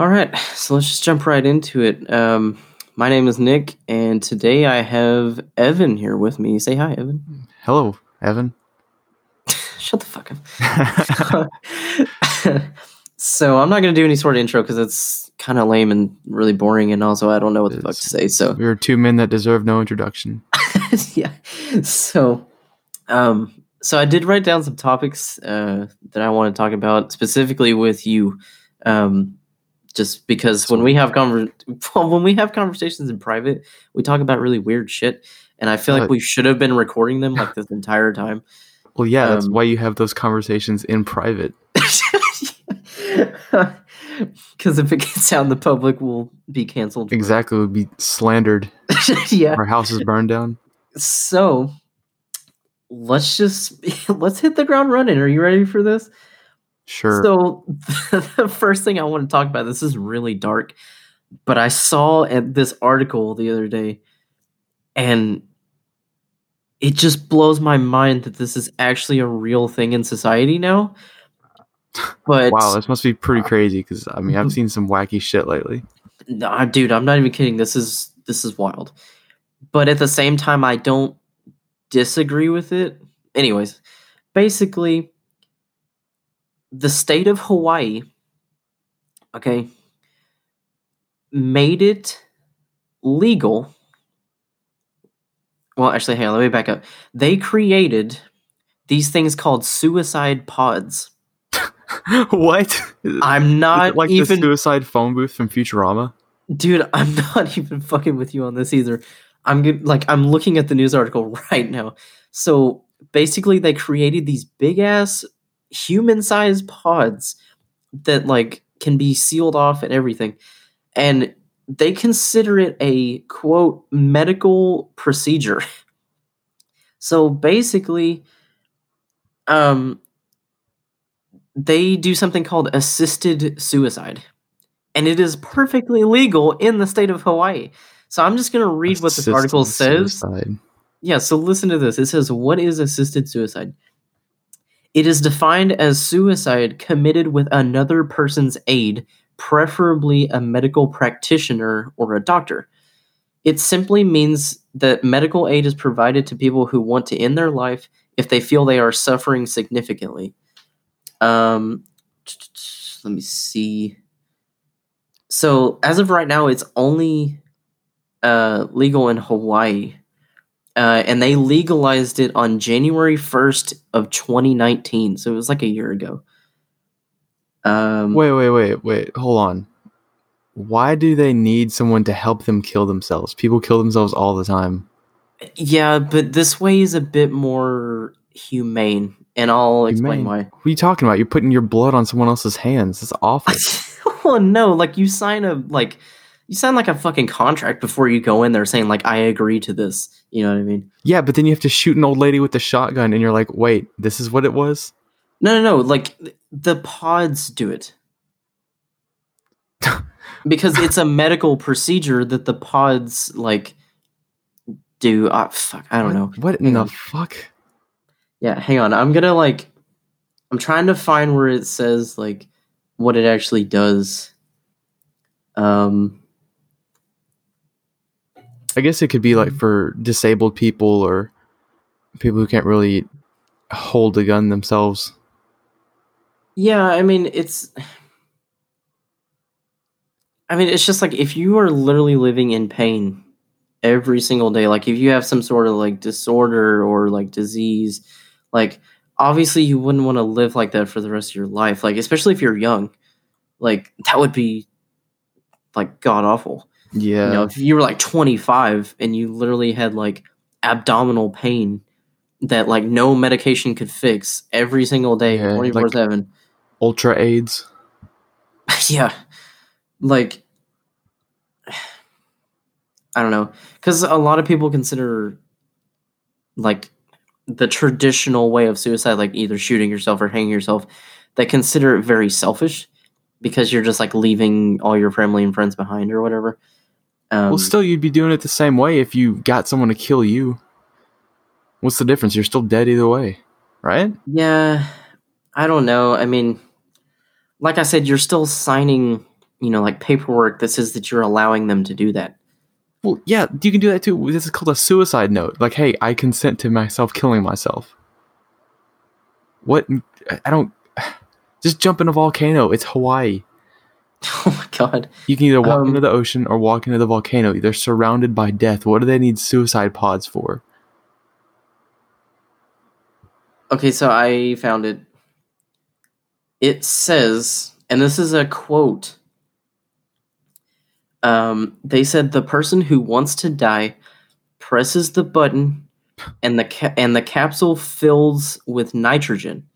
All right, so let's just jump right into it. Um, my name is Nick, and today I have Evan here with me. Say hi, Evan. Hello, Evan. Shut the fuck up. so I'm not gonna do any sort of intro because it's kind of lame and really boring, and also I don't know what the fuck to say. So We are two men that deserve no introduction. yeah. So, um, so I did write down some topics uh, that I want to talk about specifically with you, um, just because when we have conver- when we have conversations in private, we talk about really weird shit, and I feel like we should have been recording them like this entire time. Well, yeah, that's Um, why you have those conversations in private. Because if it gets out in the public, we'll be canceled. Exactly, would be slandered. yeah. Our house is burned down. So let's just let's hit the ground running. Are you ready for this? Sure. So the first thing I want to talk about this is really dark, but I saw at this article the other day, and it just blows my mind that this is actually a real thing in society now. But wow, this must be pretty uh, crazy because I mean I've mm-hmm. seen some wacky shit lately. Nah, dude, I'm not even kidding. This is this is wild. But at the same time, I don't disagree with it. Anyways, basically, the state of Hawaii, okay, made it legal. Well, actually, hang on, let me back up. They created these things called suicide pods. what? I'm not like even the suicide phone booth from Futurama? Dude, I'm not even fucking with you on this either. I'm good, like I'm looking at the news article right now. So basically, they created these big ass human-sized pods that like can be sealed off and everything, and they consider it a quote medical procedure. So basically, um, they do something called assisted suicide and it is perfectly legal in the state of Hawaii. So I'm just going to read what this article says. suicide. Yeah, so listen to this. It says, What is assisted suicide? It is defined as suicide committed with another person's aid, preferably a medical practitioner or a doctor. It simply means that medical aid is provided to people who want to end their life if they feel they are suffering significantly. Um, let me see. So as of right now, it's only uh, legal in Hawaii, uh, and they legalized it on January first of 2019. So it was like a year ago. Um, Wait, wait, wait, wait. Hold on. Why do they need someone to help them kill themselves? People kill themselves all the time. yeah, but this way is a bit more humane, and I'll explain Humane? why. What are you talking about? You're putting your blood on someone else's hands. That's awful. oh no, like you sign a like you sign like a fucking contract before you go in there saying like I agree to this. You know what I mean? yeah, but then you have to shoot an old lady with a shotgun, and you're like, wait, this is what it was? No, no, no. Like th- the pods do it because it's a medical procedure that the pods like do. Uh, fuck, I don't know. What Hang in the on. fuck? Yeah, hang on. I'm gonna like. I'm trying to find where it says like what it actually does. Um. I guess it could be like mm-hmm. for disabled people or people who can't really hold a gun themselves. Yeah, I mean it's I mean it's just like if you are literally living in pain every single day, like if you have some sort of like disorder or like disease, like obviously you wouldn't want to live like that for the rest of your life. Like especially if you're young. Like that would be like god awful. Yeah. You know, if you were like 25 and you literally had like abdominal pain that like no medication could fix every single day, Yeah, 24 like- 7. Ultra AIDS. yeah like i don't know because a lot of people consider like the traditional way of suicide like either shooting yourself or hanging yourself they consider it very selfish because you're just like leaving all your family and friends behind or whatever um, well, still, you'd be doing it the same way if you got someone to kill you. What's the difference? You're still dead either way, right? yeah i don't know i mean like i said you're still signing you know, like paperwork that says that you're allowing them to do that. Well, yeah, you can do that too. This is called a suicide note. Like, hey, I consent to myself killing myself. What? I don't. Just jump in a volcano. It's Hawaii. Oh my god. You can either walk Um, into the ocean or walk into the volcano. They're surrounded by death. What do they need suicide pods for? Okay, so I found it. It says, and this is a quote. Um, they said the person who wants to die presses the button, and the ca- and the capsule fills with nitrogen.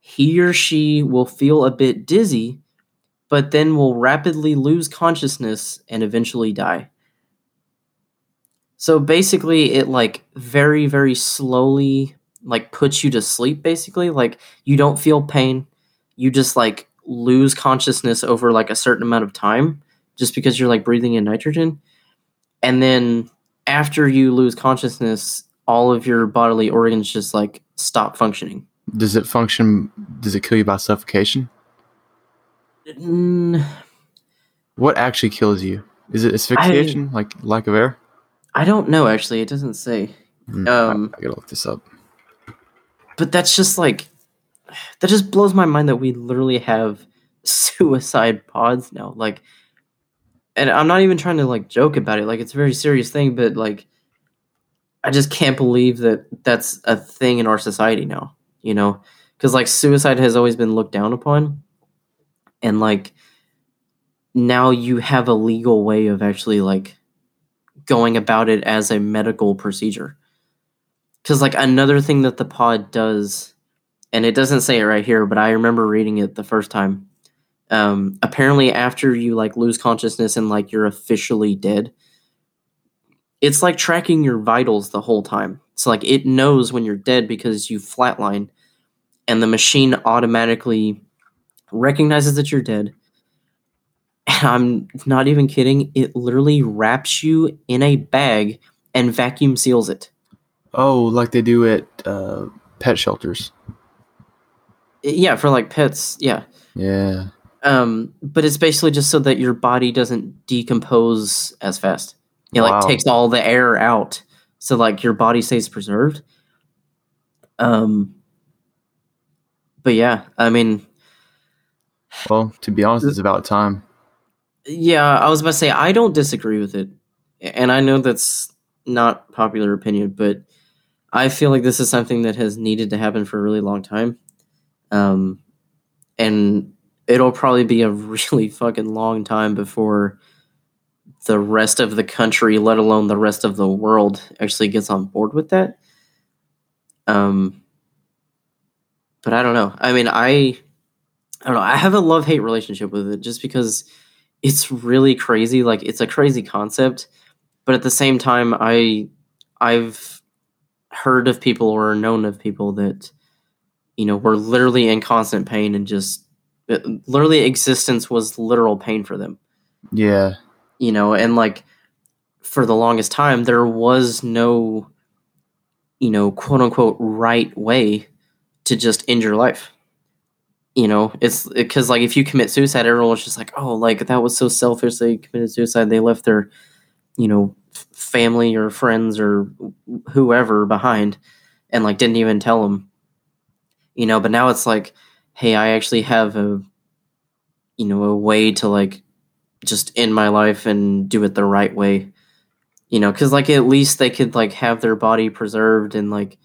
He or she will feel a bit dizzy, but then will rapidly lose consciousness and eventually die. So basically, it like very very slowly like puts you to sleep basically like you don't feel pain you just like lose consciousness over like a certain amount of time just because you're like breathing in nitrogen and then after you lose consciousness all of your bodily organs just like stop functioning Does it function? Does it kill you by suffocation? Mm, What actually kills you? Is it asphyxiation, like lack of air? i don't know actually. It doesn't say. Hmm, Um, I, I gotta look this up. but that's just like that just blows my mind that we literally have suicide pods now. Like and i'm not even trying to like joke about it. Like it's a very serious thing but like i just can't believe that that's a thing in our society now you know? Because like suicide has always been looked down upon and like now you have a legal way of actually like going about it as a medical procedure. Because like another thing that the pod does and it doesn't say it right here but i remember reading it the first time um apparently after you like lose consciousness and like you're officially dead it's like tracking your vitals the whole time. So like it knows when you're dead because you flatline and the machine automatically recognizes that you're dead and i'm not even kidding it literally wraps you in a bag and vacuum seals it Oh, like they do at uh, pet shelters. yeah for like pets yeah Yeah. um but it's basically just so that your body doesn't decompose as fast it Wow. like takes all the air out so like your body stays preserved um but yeah i mean Well, to be honest, it's about time. yeah i was about to say i don't disagree with it and i know that's not popular opinion but i feel like this is something that has needed to happen for a really long time. Um and it'll probably be a really fucking long time before the rest of the country let alone the rest of the world actually gets on board with that. Um but i don't know. I mean i i don't know i have a love hate relationship with it just because it's really crazy like it's a crazy concept but at the same time i i've heard of people or known of people that you know were literally in constant pain and just it- literally existence was literal pain for them Yeah. you know and like for the longest time there was no you know quote unquote right way to just end your life you know it's because like if you commit suicide everyone was just like oh like that was so selfish they committed suicide. They left their you know family or friends or whoever behind and like didn't even tell them you know but now it's like hey i actually have a you know a way to like just end my life and do it the right way. You know because like at least they could like have their body preserved and like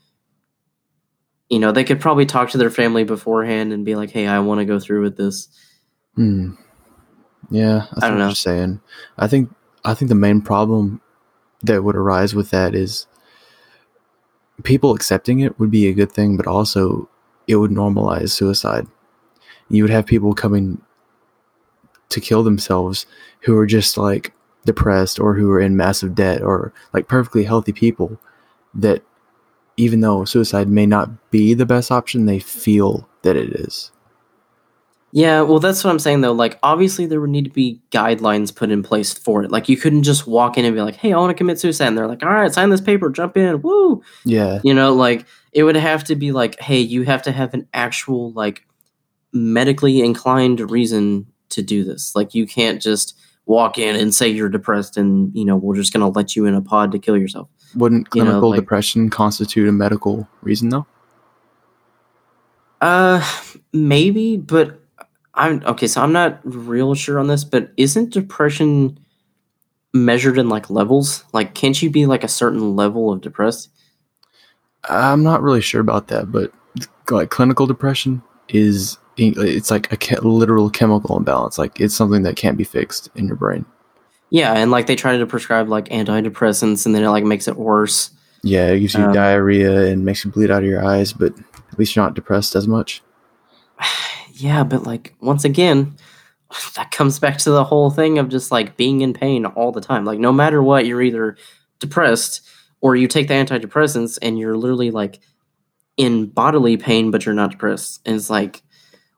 you know they could probably talk to their family beforehand and be like hey i want to go through with this Hmm. Yeah, I, don't what know. Saying. I think I think the main problem that would arise with that is people accepting it would be a good thing, but also it would normalize suicide. You would have people coming to kill themselves who are just like depressed or who are in massive debt or like perfectly healthy people that even though suicide may not be the best option, they feel that it is. yeah well that's what i'm saying though like obviously there would need to be guidelines put in place for it like you couldn't just walk in and be like hey i want to commit suicide and they're like all right sign this paper jump in woo Yeah. you know like it would have to be like hey you have to have an actual like medically inclined reason to do this. Like you can't just walk in and say you're depressed and you know we're just gonna let you in a pod to kill yourself. Wouldn't You know, clinical like- depression constitute a medical reason though? Uh, maybe, but I'm okay. So I'm not real sure on this, but isn't depression measured in like levels? Like, can't you be like a certain level of depressed? I'm not really sure about that, but like clinical depression is it's like a literal chemical imbalance. Like it's something that can't be fixed in your brain. Yeah, and like they try to prescribe like antidepressants, and then it like makes it worse. Yeah, it gives you Um, diarrhea and makes you bleed out of your eyes, but at least you're not depressed as much. Yeah, but like once again, that comes back to the whole thing of just like being in pain all the time. Like no matter what, you're either depressed or you take the antidepressants and you're literally like in bodily pain, but you're not depressed. And it's like,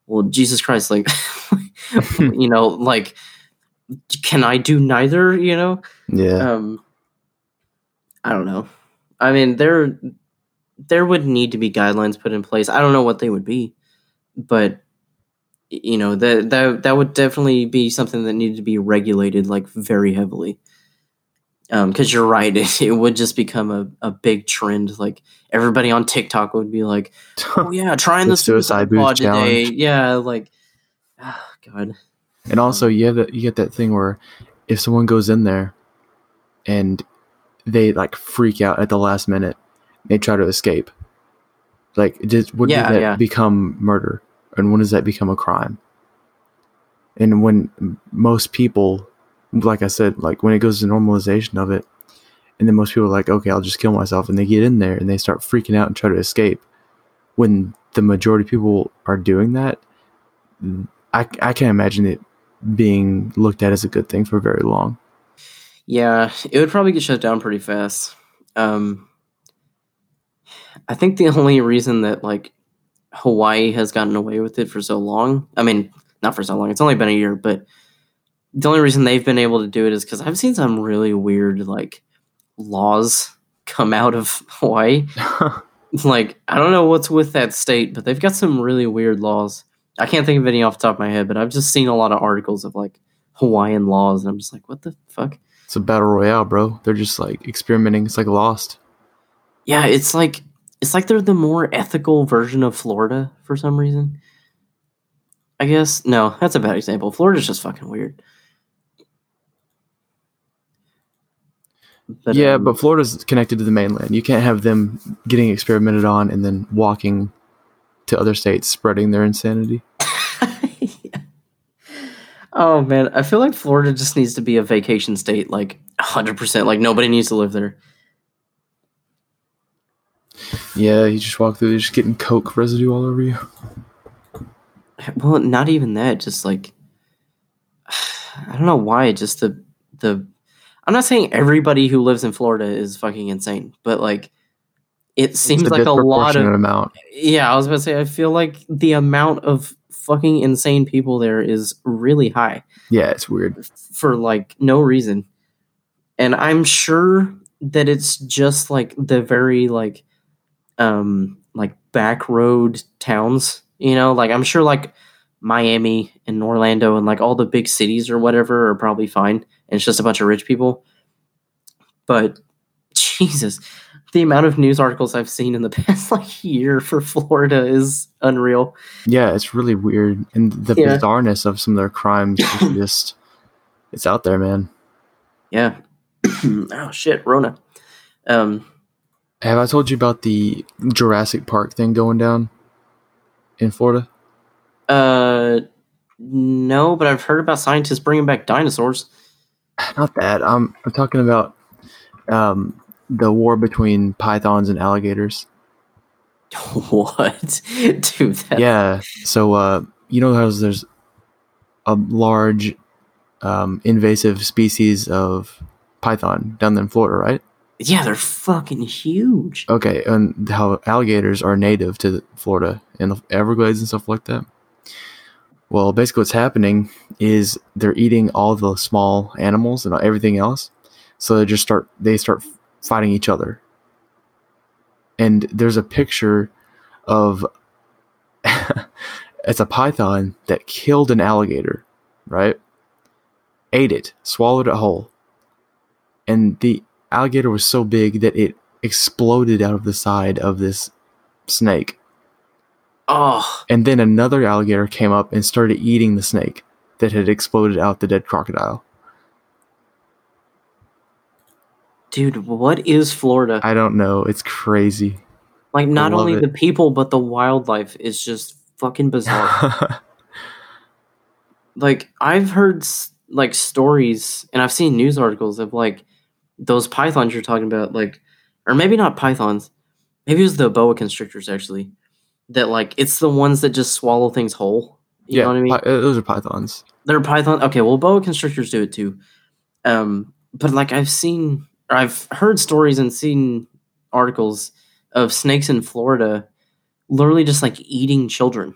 well, Jesus Christ, like you know, like can I do neither? You know, Yeah, um, I don't know. I mean, there there would need to be guidelines put in place. I don't know what they would be, but you know that that that would definitely be something that needed to be regulated like very heavily. Um, because you're right, it, it would just become a, a big trend. Like everybody on TikTok would be like, "Oh yeah, trying The the suicide suicide pod today." challenge. Yeah, like, oh, God. And also you have that you get that thing where if someone goes in there and they like freak out at the last minute, they try to escape. Like, does when Yeah, does that yeah. become murder, and when does that become a crime? And when most people, like I said, like when it goes to normalization of it, and then most people are like, okay, I'll just kill myself, and they get in there and they start freaking out and try to escape. When the majority of people are doing that, I, I can't imagine it being looked at as a good thing for very long. Yeah, it would probably get shut down pretty fast. Um, I think the only reason that like Hawaii has gotten away with it for so long, I mean, not for so long, it's only been a year, but the only reason they've been able to do it is because I've seen some really weird like laws come out of Hawaii. like, I don't know what's with that state, but they've got some really weird laws. I can't think of any off the top of my head, but I've just seen a lot of articles of like Hawaiian laws, and I'm just like, what the fuck? it's a battle royale, bro. They're just like experimenting. It's like Lost. Yeah, it's like it's like they're the more ethical version of Florida for some reason. I guess no, that's a bad example. Florida's just fucking weird. But, yeah, um, but Florida's connected to the mainland. You can't have them getting experimented on and then walking to other states, spreading their insanity. Oh man, I feel like Florida just needs to be a vacation state, like hundred percent. Like nobody needs to live there. Yeah, you just walk through, you're just getting coke residue all over you. Well, not even that. Just like I don't know why. Just the the. I'm not saying everybody who lives in Florida is fucking insane, but like it seems It's like a lot of amount. yeah. I was about to say I feel like the amount of fucking insane people there is really high. Yeah, it's weird. for like no reason, and I'm sure that it's just like the very like um like back road towns you know? Like i'm sure like miami and orlando and like all the big cities or whatever are probably fine and it's just a bunch of rich people. But jesus the amount of news articles i've seen in the past like year for florida is unreal Yeah, it's really weird. And the Yeah. bizarreness of some of their crimes is just, it's out there, man. yeah oh shit rona um Have I told you about the Jurassic Park thing going down in Florida? uh no but i've heard about scientists bringing back dinosaurs Not that. I'm, I'm talking about um, the war between pythons and alligators. What? Dude, that, yeah. So uh, you know how there's a large um, invasive species of python down there in Florida, right? yeah, they're fucking huge. Okay, and how alligators are native to Florida and the Everglades and stuff like that. Well, basically, what's happening is they're eating all the small animals and everything else, so they just start they start fighting each other. And there's a picture of it's a python that killed an alligator right? Ate it, swallowed it whole. And the alligator was so big that it exploded out of the side of this snake. Oh, And then another alligator came up and started eating the snake that had exploded out the dead crocodile. Dude, what is Florida? I don't know. It's crazy. like, not only it. the people, but the wildlife is just fucking bizarre. like, I've heard like stories, and I've seen news articles of like those pythons you're talking about, like, or maybe not pythons, maybe it was the boa constrictors actually. That like it's the ones that just swallow things whole. You yeah, know what I mean? pi- uh, those are pythons. They're python. Okay, well, boa constrictors do it too. Um, but like I've seen, I've heard stories and seen articles of snakes in Florida, literally just like eating children.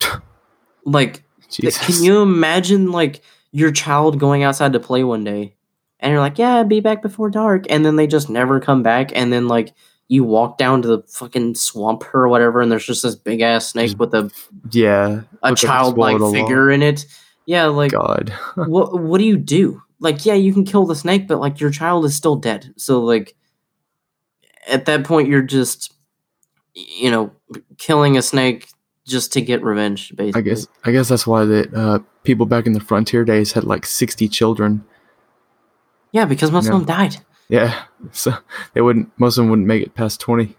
like, Jesus. can you imagine like your child going outside to play one day, and you're like, "Yeah, be back before dark," and then they just never come back, and then like you walk down to the fucking swamp or whatever, and there's just this big ass snake with a yeah, a childlike swallowed a log. figure in it. Yeah, like God. what what do you do? Like, yeah, you can kill the snake, but like your child is still dead. So like at that point you're just you know, killing a snake just to get revenge, basically. I guess I guess that's why that uh, people back in the frontier days had like sixty children. Yeah, because most of them died. Yeah, so they wouldn't. Most of them wouldn't make it past twenty.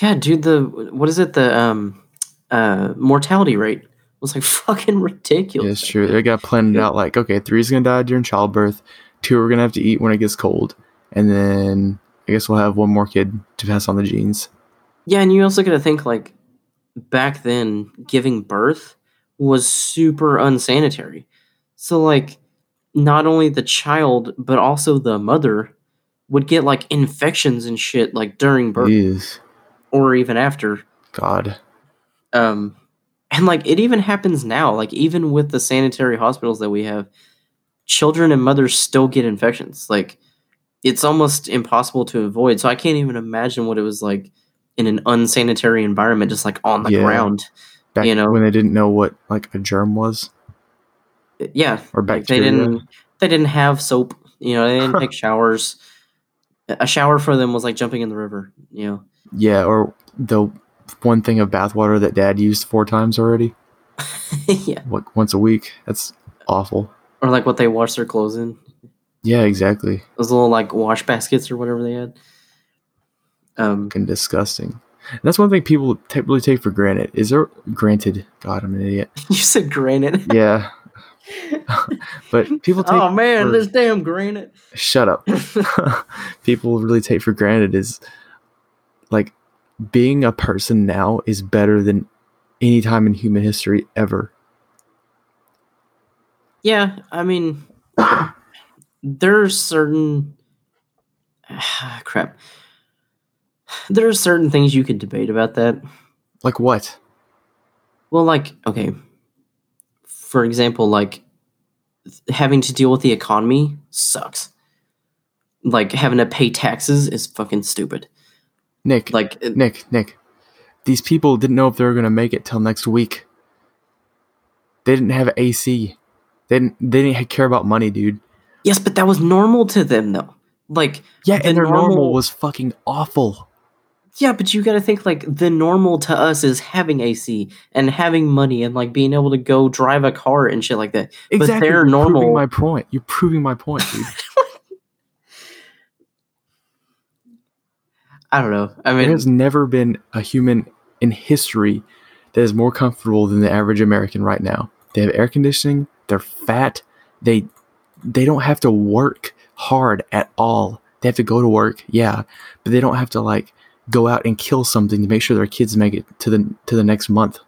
Yeah, dude, the what is it? The um uh mortality rate was like fucking ridiculous. Yeah, it's true. They got planned it out like, okay, three's gonna die during childbirth, two are gonna have to eat when it gets cold, and then I guess we'll have one more kid to pass on the genes. Yeah, and you also got to think like back then, giving birth was super unsanitary. So like, not only the child but also the mother would get like infections and shit like during birth Jeez. or even after. God. Um, and like it even happens now. Like even with the sanitary hospitals that we have, children and mothers still get infections. Like it's almost impossible to avoid. So I can't even imagine what it was like in an unsanitary environment, just like on the Yeah. ground. Back You know. when they didn't know what like a germ was Yeah, or like, they bacteria. didn't. They didn't have soap. You know, they didn't take showers. A shower for them was like jumping in the river. You know. Yeah, or the one thing of bathwater that dad used four times already, yeah, like once a week. That's awful. or like what they wash their clothes in. Yeah, exactly. Those little like wash baskets or whatever they had. Um, Fucking disgusting. And that's one thing people ta really take for granted. Is there granted? God, I'm an idiot. you said granite. Yeah, but people take. oh man, for- this damn granite. shut up. people really take for granted is like being a person now is better than any time in human history ever. yeah, I mean, there's certain crap. There are certain things you could debate about that. Like what? Well, like, okay, for example, like having to deal with the economy sucks. Like having to pay taxes is fucking stupid. Nick, Like, it- Nick, Nick. These people didn't know if they were gonna make it till next week. They didn't have AC. They didn't. They didn't care about money, dude. yes, but that was normal to them, though. Like, Yeah, The and their normal, normal- was fucking awful. yeah, but you got to think like the normal to us is having AC and having money and like being able to go drive a car and shit like that. But Exactly. they're You're normal. Proving my point. You're proving my point, dude. I don't know. I there mean, has never been a human in history that is more comfortable than the average American right now. They have air conditioning. They're fat. They they don't have to work hard at all. They have to go to work, yeah, but they don't have to like go out and kill something to make sure their kids make it to the to the next month.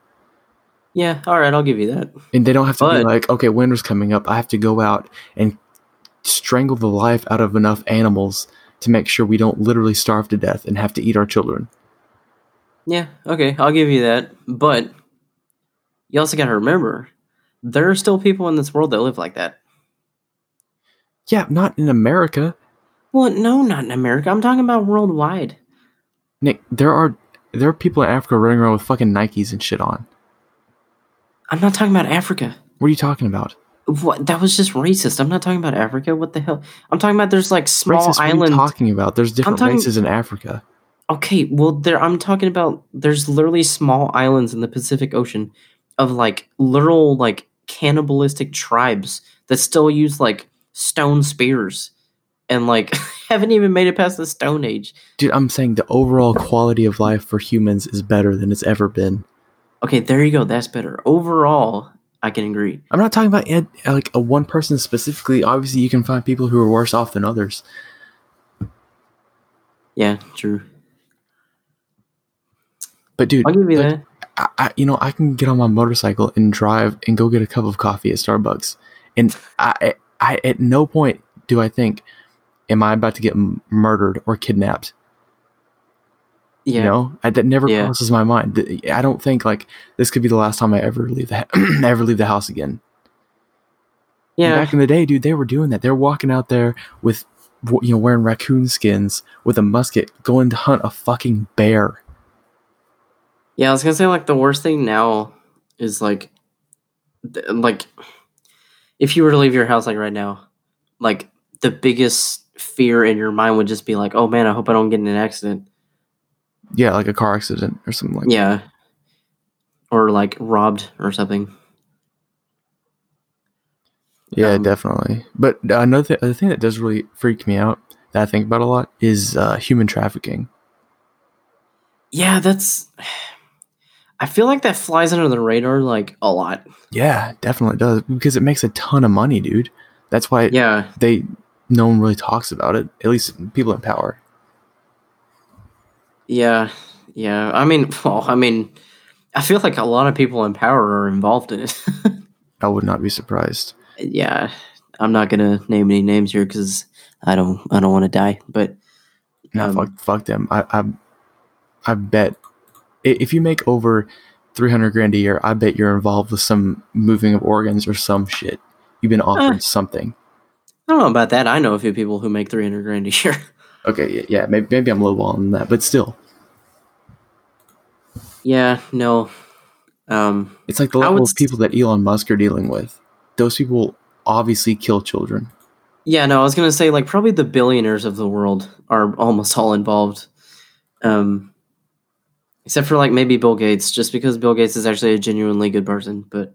yeah, all right, I'll give you that. And they don't have to be like, okay, winter's coming up. I have to go out and strangle the life out of enough animals to make sure we don't literally starve to death and have to eat our children. Yeah, okay, I'll give you that. But you also got to remember, there are still people in this world that live like that. Yeah, not in America. Well, no, not in America. I'm talking about worldwide. Nick, there are there are people in Africa running around with fucking Nikes and shit on. I'm not talking about Africa. What are you talking about? What? That was just racist. I'm not talking about Africa. What the hell? I'm talking about there's like small Racist, what are you islands. talking about? There's different talking- races in Africa. Okay, well, there I'm talking about. There's literally small islands in the Pacific Ocean of like literal like cannibalistic tribes that still use like stone spears and like haven't even made it past the Stone Age. Dude, I'm saying the overall quality of life for humans is better than it's ever been. Okay, there you go. That's better. Overall, I can agree. I'm not talking about ed- like a one person specifically. Obviously, you can find people who are worse off than others. Yeah, true. But dude, I'll give you like, that. I, I, you know, I can get on my motorcycle and drive and go get a cup of coffee at Starbucks, and I, I at no point do I think, am I about to get m- murdered or kidnapped? Yeah. You know, I, that never Yeah. crosses my mind. I don't think like this could be the last time I ever leave the ha- ever leave the house again. And yeah. Back in the day, dude, they were doing that. They were walking out there with, you know, wearing raccoon skins with a musket, going to hunt a fucking bear. Yeah, I was gonna say like the worst thing now is like, like, if you were to leave your house like right now, like the biggest fear in your mind would just be like, oh man, I hope I don't get in an accident. Yeah, like a car accident or something like. Yeah, or like robbed or something. Yeah, Um, definitely. But another th- other thing that does really freak me out that I think about a lot is uh, human trafficking. Yeah, that's. I feel like that flies under the radar like a lot. Yeah, definitely does because it makes a ton of money, dude. That's why Yeah, they no one really talks about it. At least people in power. Yeah, yeah. I mean, well, I mean, I feel like a lot of people in power are involved in it. I would not be surprised. yeah, I'm not gonna name any names here because I don't, I don't want to die. But No, Um, fuck, fuck them. I, I, I bet if you make over three hundred grand a year, I bet you're involved with some moving of organs or some shit. You've been offered Uh. something. I don't know about that. I know a few people who make 300 grand a year. Okay, yeah, yeah maybe, maybe I'm lowballing that, but still, yeah, no. Um, it's like the level of people that Elon Musk are dealing with. Those people obviously kill children. yeah, no. I was gonna say like probably the billionaires of the world are almost all involved. Um, except for like maybe Bill Gates, just because Bill Gates is actually a genuinely good person. But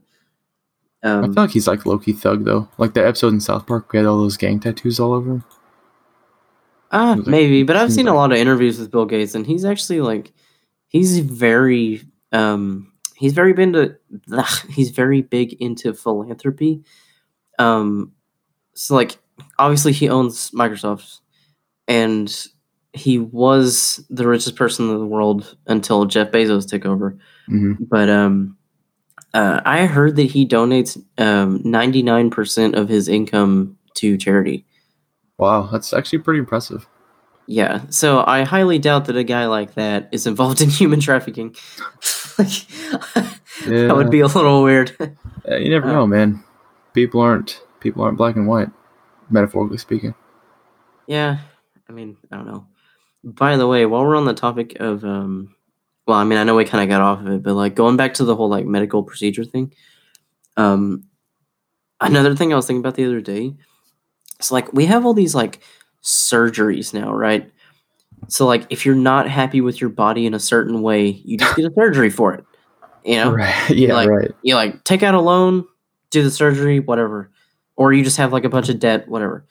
I um, feel like he's like Loki thug though. Like the episode in South Park, we had all those gang tattoos all over him. Ah, maybe, but I've seen a lot of interviews with Bill Gates, and he's actually like, he's very, um, he's very been to, he's very big into philanthropy. Um, so like, obviously he owns Microsoft, and he was the richest person in the world until Jeff Bezos took over. hmm But um, uh, I heard that he donates um ninety nine percent of his income to charity. Wow, that's actually pretty impressive. Yeah, so I highly doubt that a guy like that is involved in human trafficking. like, that would be a little weird. Yeah, you never Uh, know, man. People aren't people aren't black and white, metaphorically speaking. yeah, I mean, I don't know. By the way, while we're on the topic of, um, well, I mean, I know we kind of got off of it, but like going back to the whole like medical procedure thing. Um, another thing I was thinking about the other day, it's like we have all these like surgeries now, right? So like, if you're not happy with your body in a certain way, you just get a surgery for it. You know, Right? Yeah, like- right. you like take out a loan, do the surgery, whatever, or you just have like a bunch of debt, whatever.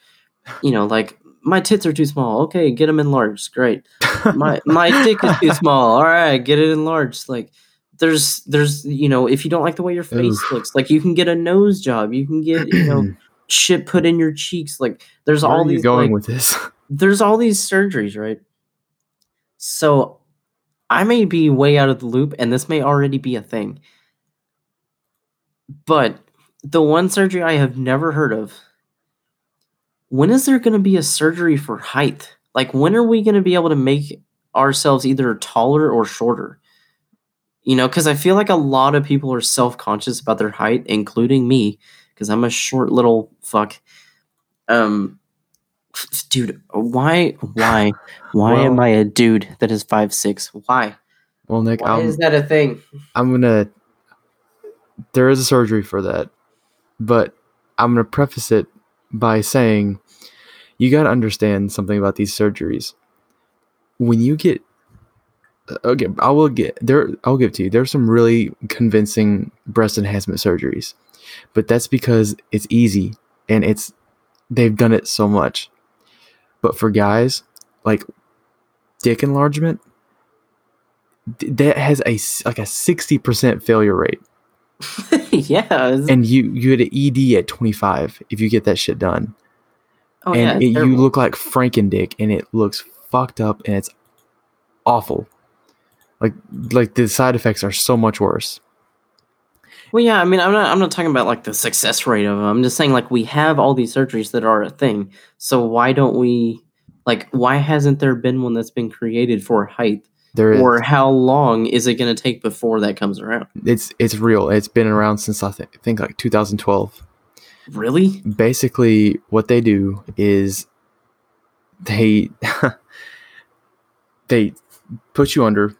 You know, like my tits are too small. Okay, get them enlarged. Great. My my dick is too small. All right, get it enlarged. Like there's there's you know if you don't like the way your face Oof. looks, like you can get a nose job. You can get you know shit put in your cheeks. Like there's Where all these going like, with this? there's all these surgeries, right? So I may be way out of the loop and this may already be a thing. But the one surgery I have never heard of when is there going to be a surgery for height? Like when are we going to be able to make ourselves either taller or shorter? You know, cuz I feel like a lot of people are self-conscious about their height, including me, cuz I'm a short little fuck. Um dude, why why why am I a dude that is five six? Why? Well, Nick, Why I'm, is that a thing? I'm gonna. There is a surgery for that. but I'm going to preface it by saying you got to understand something about these surgeries. When you get okay, I will get there. I'll give it to you. There's some really convincing breast enhancement surgeries, but that's because it's easy and it's they've done it so much. But for guys, like dick enlargement, that has a like a sixty percent failure rate, yeah. and you you get an ED at twenty five if you get that shit done, oh, and it's it, you look like Frankendick, and it looks fucked up, and it's awful. Like like the side effects are so much worse. Well, yeah. I mean, I'm not. I'm not talking about like the success rate of them. I'm just saying like we have all these surgeries that are a thing. So why don't we? Like, why hasn't there been one that's been created for height? There is Or how long is it going to take before that comes around? it's it's real. It's been around since I thi- think like 2012. Really? Basically, what they do is they they put you under,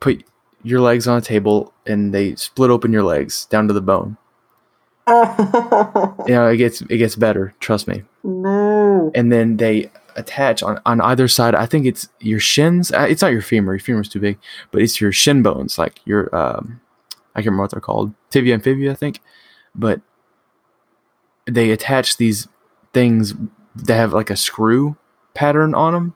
put your legs on a table, and they split open your legs down to the bone. You know, it gets it gets better. Trust me. no. And then they attach on on either side. I think it's your shins. uh, It's not your femur. Your femur's too big, but it's your shin bones, like your um, I can't remember what they're called, tibia and fibia, I think. But they attach these things that have like a screw pattern on them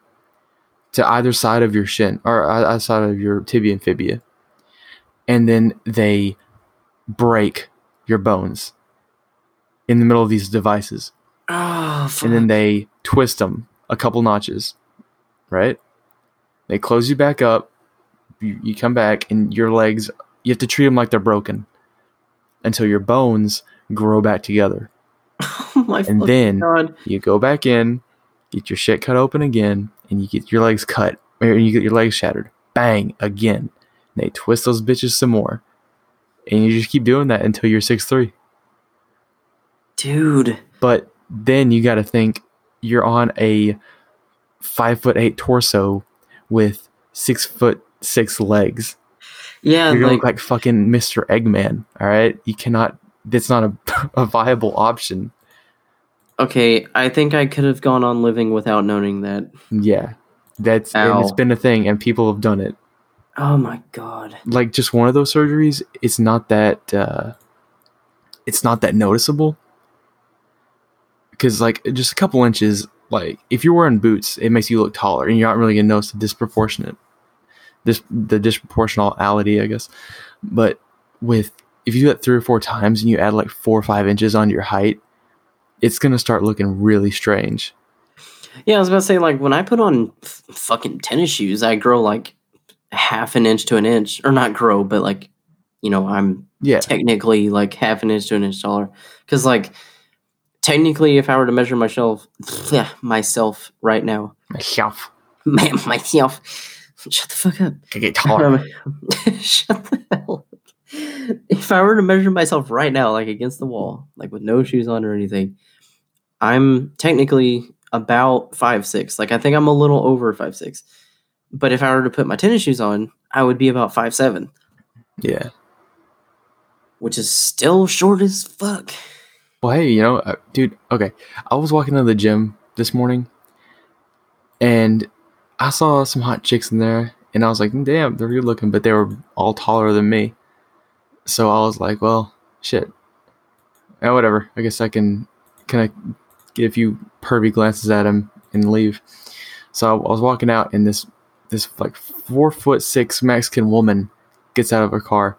to either side of your shin or uh, either side of your tibia and fibia, and then they break your bones in the middle of these devices Oh, and then they twist them a couple notches, right? They close you back up. You, you come back, and your legs, you have to treat them like they're broken until your bones grow back together. oh And then god. you go back in, get your shit cut open again, and you get your legs cut, or you get your legs shattered. Bang, again. And they twist those bitches some more. And you just keep doing that until you're six three. Dude. But then you got to think you're on a five foot eight torso with six foot six legs. Yeah, You're gonna like, look like fucking Mr. Eggman. All right, you cannot. That's not a, a viable option. Okay, I think I could have gone on living without knowing that. Yeah, that's and it's been a thing, and people have done it. Oh my god. Like just one of those surgeries, it's not that. Uh, it's not that noticeable. Because like just a couple inches, like if you're wearing boots, it makes you look taller, and you're not really gonna notice the disproportionate, this the disproportionality, I guess. But with if you do that three or four times and you add like four or five inches on your height, it's gonna start looking really strange. Yeah, I was about to say, like, when I put on f- fucking tennis shoes, I grow like half an inch to an inch. Or not grow, but like, you know, I'm Yeah, technically like half an inch to an inch taller. Because, like, technically, if I were to measure myself, myself right now, myself. man, myself, shut the fuck up. I get taller. Um, shut the hell up. If I were to measure myself right now, like against the wall, like with no shoes on or anything, I'm technically about five six. Like I think I'm a little over five six. But if I were to put my tennis shoes on, I would be about five seven, yeah. which is still short as fuck. Well, hey, you know, uh, dude. Okay, I was walking to the gym this morning, and I saw some hot chicks in there, and I was like, "Damn, they're good looking," but they were all taller than me. So I was like, "Well, shit. Yeah, whatever. I guess I can kind of get a few pervy glances at him and leave." So I was walking out, and this this like four foot six Mexican woman gets out of her car,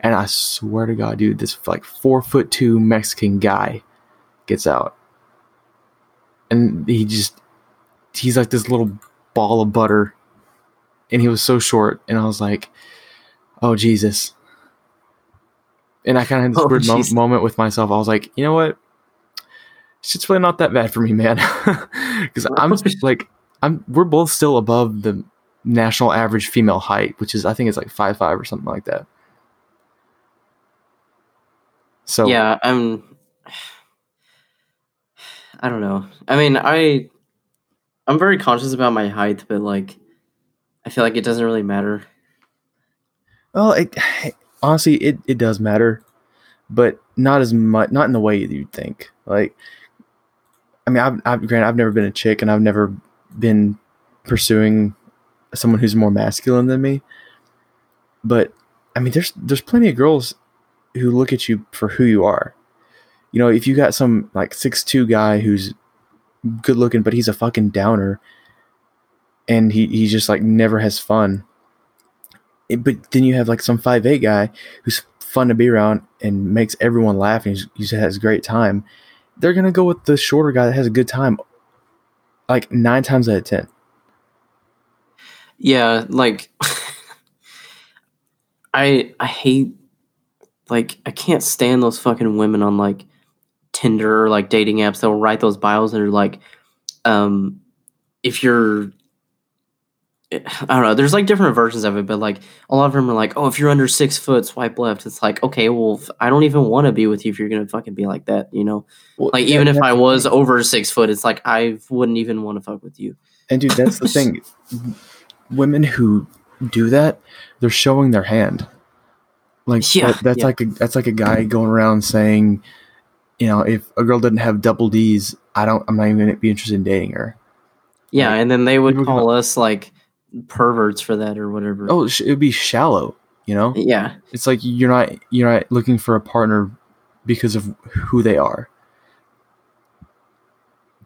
and I swear to God, dude, this like four foot two Mexican guy gets out. And he just, he's like this little ball of butter. And he was so short. And I was like, oh, Jesus. And I kind of had this Oh, weird mo- moment with myself. I was like, you know what? Shit's really not that bad for me, man. Because I'm like, I'm we're both still above the national average female height, which is I think it's like five five or something like that. So Yeah, I'm. I don't know. I mean, I, I'm very conscious about my height, but like, I feel like it doesn't really matter. well, it, honestly, it, it does matter, but not as much, not in the way you'd think. Like, I mean, I've, I've granted, I've never been a chick, and I've never been pursuing someone who's more masculine than me. But I mean, there's there's plenty of girls who look at you for who you are. You know, if you got some like six two guy who's good looking, but he's a fucking downer, and he he just like never has fun. It, but then you have like some five eight guy who's fun to be around and makes everyone laugh and he has a great time. They're gonna go with the shorter guy that has a good time, like nine times out of ten. Yeah, like I I hate like I can't stand those fucking women on like Tinder or like dating apps. They'll write those bios that are like, um, if you're I don't know. There's like different versions of it, but like a lot of them are like, "Oh, if you're under six foot, swipe left." It's like, okay, well, I don't even want to be with you if you're gonna fucking be like that, you know. Well, like even if I was over six foot, it's like I wouldn't even want to fuck with you. And dude, that's the thing. Women who do that, they're showing their hand. Like yeah, that, that's yeah. like a that's like a guy going around saying, you know, if a girl doesn't have double D's, I don't. I'm not even gonna be interested in dating her. Yeah, like, and then they would call gonna, us like perverts for that or whatever. Oh, it would be shallow. You know. Yeah. It's like you're not you're not looking for a partner because of who they are.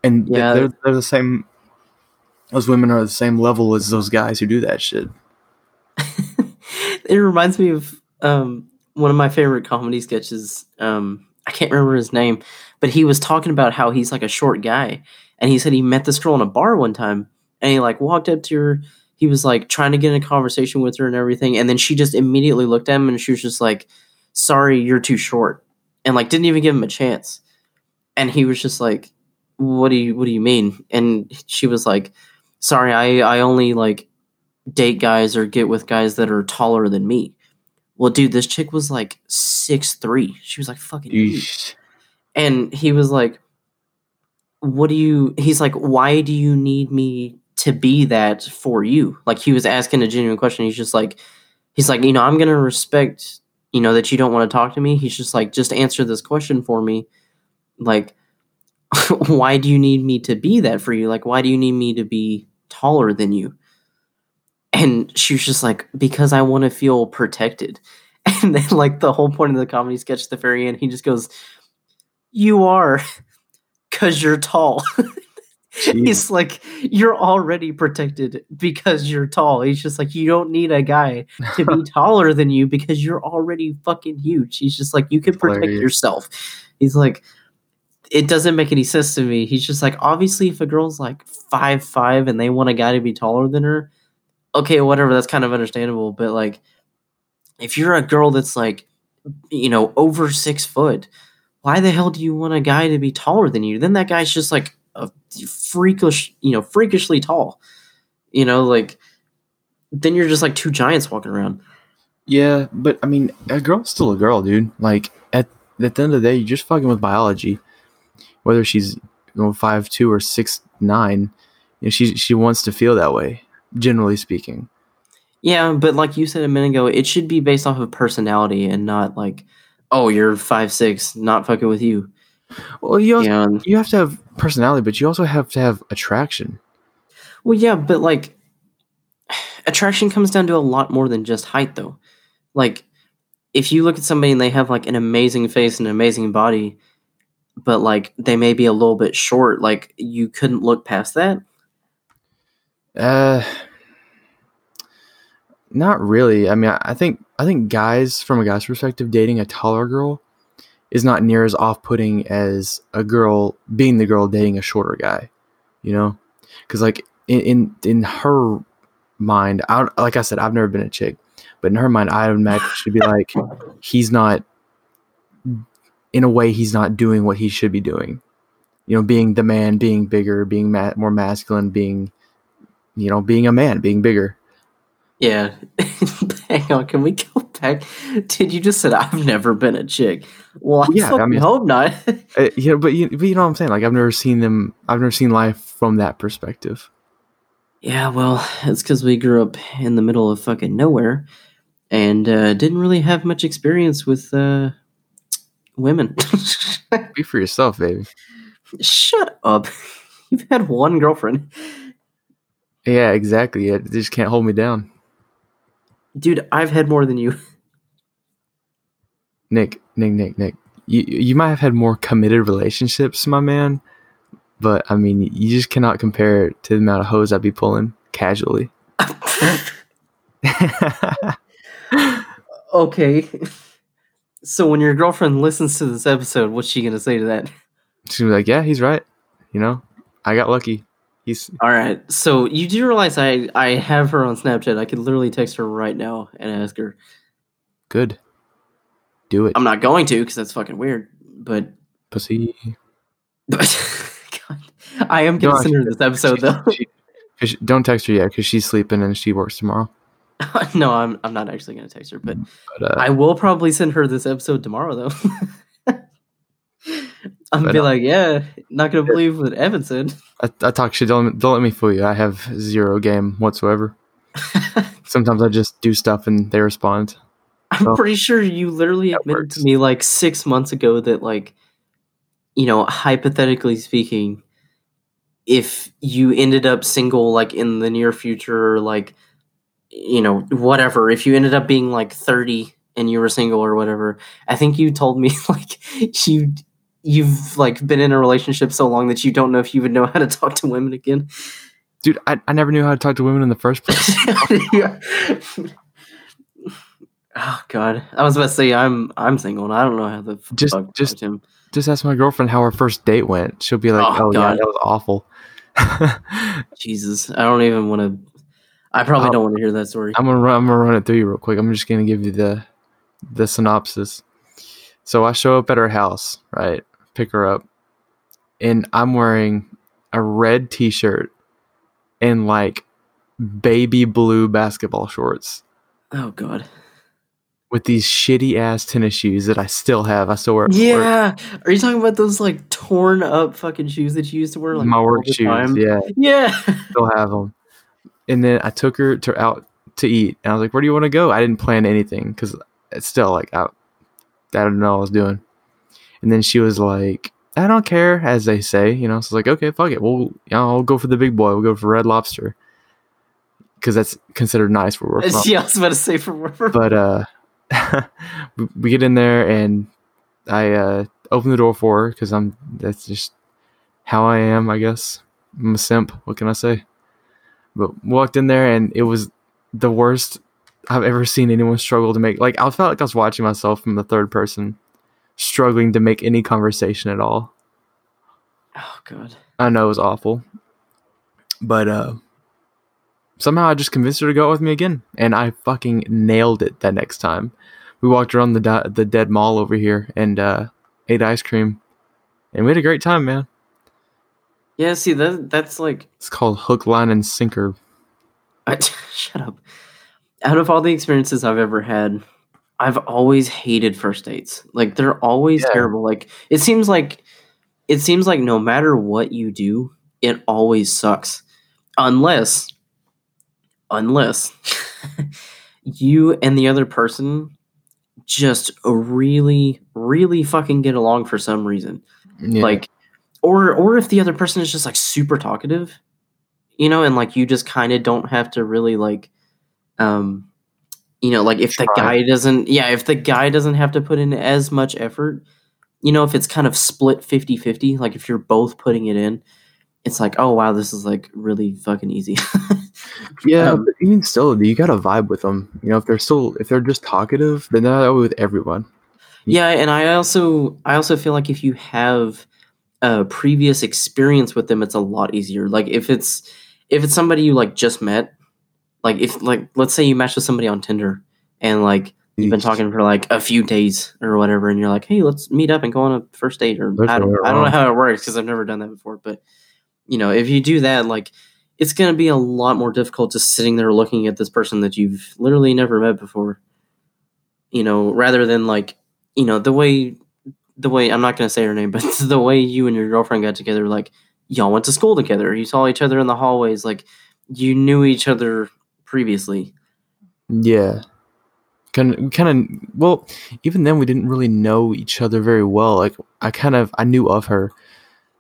And yeah, they're, they're the same. Those women are the same level as those guys who do that shit. it reminds me of um, one of my favorite comedy sketches. Um, I can't remember his name, but he was talking about how he's like a short guy, and he said he met this girl in a bar one time, and he like walked up to her he was like trying to get in a conversation with her and everything and then she just immediately looked at him and she was just like sorry you're too short and like didn't even give him a chance. And he was just like what do you what do you mean? And she was like sorry i i only like date guys or get with guys that are taller than me. Well dude this chick was like six three. She was like fucking huge and he was like what do you he's like why do you need me to be that for you. Like he was asking a genuine question. He's just like, he's like, you know, I'm gonna respect, you know, that you don't want to talk to me. He's just like, just answer this question for me. Like, why do you need me to be that for you? Like, why do you need me to be taller than you? And she was just like, because I want to feel protected. And then, like, the whole point of the comedy sketch at the very end, he just goes, You are, because you're tall. He's like, you're already protected because you're tall. He's just like, you don't need a guy to be taller than you because you're already fucking huge. He's just like, you can protect Hilarious. yourself. He's like, it doesn't make any sense to me. He's just like, obviously, if a girl's like five five and they want a guy to be taller than her, okay, whatever, that's kind of understandable. But like, if you're a girl that's like, you know, over six foot, why the hell do you want a guy to be taller than you? Then that guy's just like a freakish, you know, freakishly tall. You know, like then you're just like two giants walking around. Yeah, but I mean, a girl's still a girl, dude. Like at at the end of the day, you're just fucking with biology. Whether she's you know five two or six nine, you know, she she wants to feel that way. Generally speaking. Yeah, but like you said a minute ago, it should be based off of personality and not like, oh, you're five six, not fucking with you. Well, you also, and, you have to have personality, but you also have to have attraction. Well, yeah, but like attraction comes down to a lot more than just height, though. Like if you look at somebody and they have like an amazing face and an amazing body, but like they may be a little bit short, like you couldn't look past that. Uh, not really. I mean, I think I think guys, from a guy's perspective, dating a taller girl is not near as off-putting as a girl being the girl dating a shorter guy you know? Because like in, in in her mind I like i said i've never been a chick but in her mind i would imagine she'd be like he's not in a way he's not doing what he should be doing. You know being the man being bigger being ma- more masculine being you know being a man being bigger yeah hang on can we go back did you just said i've never been a chick well, I yeah, I mean, hope not. uh, yeah, but you, but you know what I'm saying. Like I've never seen them. I've never seen life from that perspective. Yeah, well, it's because we grew up in the middle of fucking nowhere, and uh, didn't really have much experience with uh, women. Be for yourself, baby. Shut up. You've had one girlfriend. Yeah, exactly. It just can't hold me down. Dude, I've had more than you. Nick, Nick, Nick, Nick. You you might have had more committed relationships, my man, but I mean, you just cannot compare it to the amount of hoes I'd be pulling casually. okay. So when your girlfriend listens to this episode, what's she gonna say to that? She'd be like, "Yeah, he's right. You know, I got lucky. He's All right. So you do realize I I have her on Snapchat. I could literally text her right now and ask her. good. Do it, I'm not going to because that's fucking weird. But, pussy." But God, I am gonna No, send her this episode though. She- 'cause she- don't text her yet because she's sleeping and she works tomorrow. no, I'm I'm not actually gonna text her, but But uh, I will probably send her this episode tomorrow though. I'm gonna be uh, like, yeah, not gonna believe what Evan said. I, I talk shit. Don't don't let me fool you. I have zero game whatsoever. Sometimes I just do stuff and they respond. I'm Well, pretty sure you literally admitted to me like six months ago that like, you know, hypothetically speaking, if you ended up single like in the near future, like, you know, whatever, if you ended up being like 30 and you were single or whatever, I think you told me like you you've like been in a relationship so long that you don't know if you would know how to talk to women again. Dude, I, I never knew how to talk to women in the first place. Oh god, I was about to say I'm I'm single and I don't know how the Just- just- him. just ask my girlfriend how her first date went. She'll be like, Oh, "Oh, yeah, God. that was awful." Jesus, I don't even want to. I probably Oh. don't want to hear that story. I'm gonna run. I'm gonna run it through you real quick. I'm just gonna give you the the synopsis. So I show up at her house, right? Pick her up, and I'm wearing a red T-shirt and like baby blue basketball shorts Oh god. with these shitty ass tennis shoes that I still have. I still wear. Yeah, are you talking about those like torn up fucking shoes that you used to wear like my work shoes. time? Yeah, Yeah. still have them. And then I took her to out to eat, and I was like, "Where do you want to go?" I didn't plan anything because it's still like I, I don't know what I was doing. And then she was like, "I don't care," as they say, you know. So I was like, "Okay, fuck it. We'll, I'll go for the big boy. We'll go for Red Lobster because that's considered nice from." yeah, I was about to say for whatever. But uh, we- we get in there, and I uh, open the door for her because I'm. That's just how I am, I guess. I'm a simp. What can I say? But walked in there, and it was the worst I've ever seen anyone struggle to make. Like I felt like I was watching myself from the third person, struggling to make any conversation at all. oh god. I know it was awful, but uh, somehow I just convinced her to go out with me again, and I fucking nailed it that next time. We walked around the di- the dead mall over here and uh, ate ice cream, and we had a great time, man. Yeah, see that that's like It's called hook, line, and sinker. I, shut up. Out of all the experiences I've ever had, I've always hated first dates. Like they're always Yeah. terrible. Like it seems like it seems like no matter what you do, it always sucks. Unless unless you and the other person just really really fucking get along for some reason Yeah. like or or if the other person is just like super talkative you know and like you just kind of don't have to really like um you know like if the guy doesn't yeah if the guy doesn't have to put in as much effort you know if it's kind of split 50-50 like if you're both putting it in it's like oh wow this is like really fucking easy yeah, um, but even still, you gotta vibe with them. You know, if they're still if they're just talkative, then they're that way with everyone. Yeah, and I also I also feel like if you have a previous experience with them, it's a lot easier. Like if it's if it's somebody you like just met, like if like let's say you match with somebody on Tinder and like you've been talking for like a few days or whatever, and you're like, hey, let's meet up and go on a first date. Or That's I don't I don't know how it works because I've never done that before, but you know if you do that, like it's gonna be a lot more difficult just sitting there looking at this person that you've literally never met before. You know, rather than like you know the way the way I'm not gonna say her name, but the way you and your girlfriend got together, like y'all went to school together, you saw each other in the hallways, like you knew each other previously. Yeah, kind of kind of well even then we didn't really know each other very well like i kind of i knew of her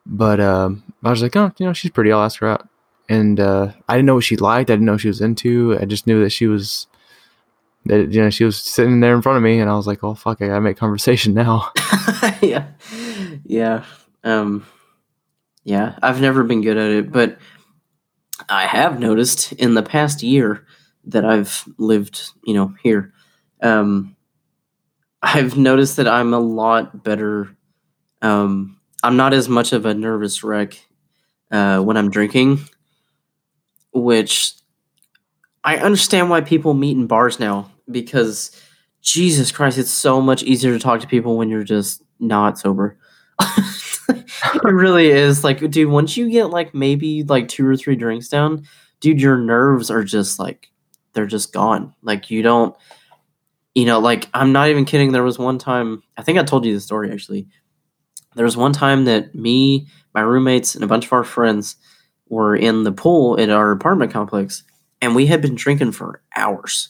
but um i was like oh you know she's pretty i'll ask her out and uh i didn't know what she liked i didn't know what she was into i just knew that she was that you know she was sitting there in front of me and i was like oh fuck i gotta make conversation now yeah, yeah, um, yeah. I've never been good at it, but I have noticed in the past year that I've lived, you know, here. Um, I've noticed that I'm a lot better. Um, I'm not as much of a nervous wreck uh, when I'm drinking, which I understand why people meet in bars now because Jesus Christ, it's so much easier to talk to people when you're just not sober. it really is. Like, dude, once you get like maybe like two or three drinks down, dude, your nerves are just like they're just gone. Like you don't you know, like I'm not even kidding. There was one time, I think I told you the story actually. There was one time that me, my roommates, and a bunch of our friends were in the pool at our apartment complex, and we had been drinking for hours.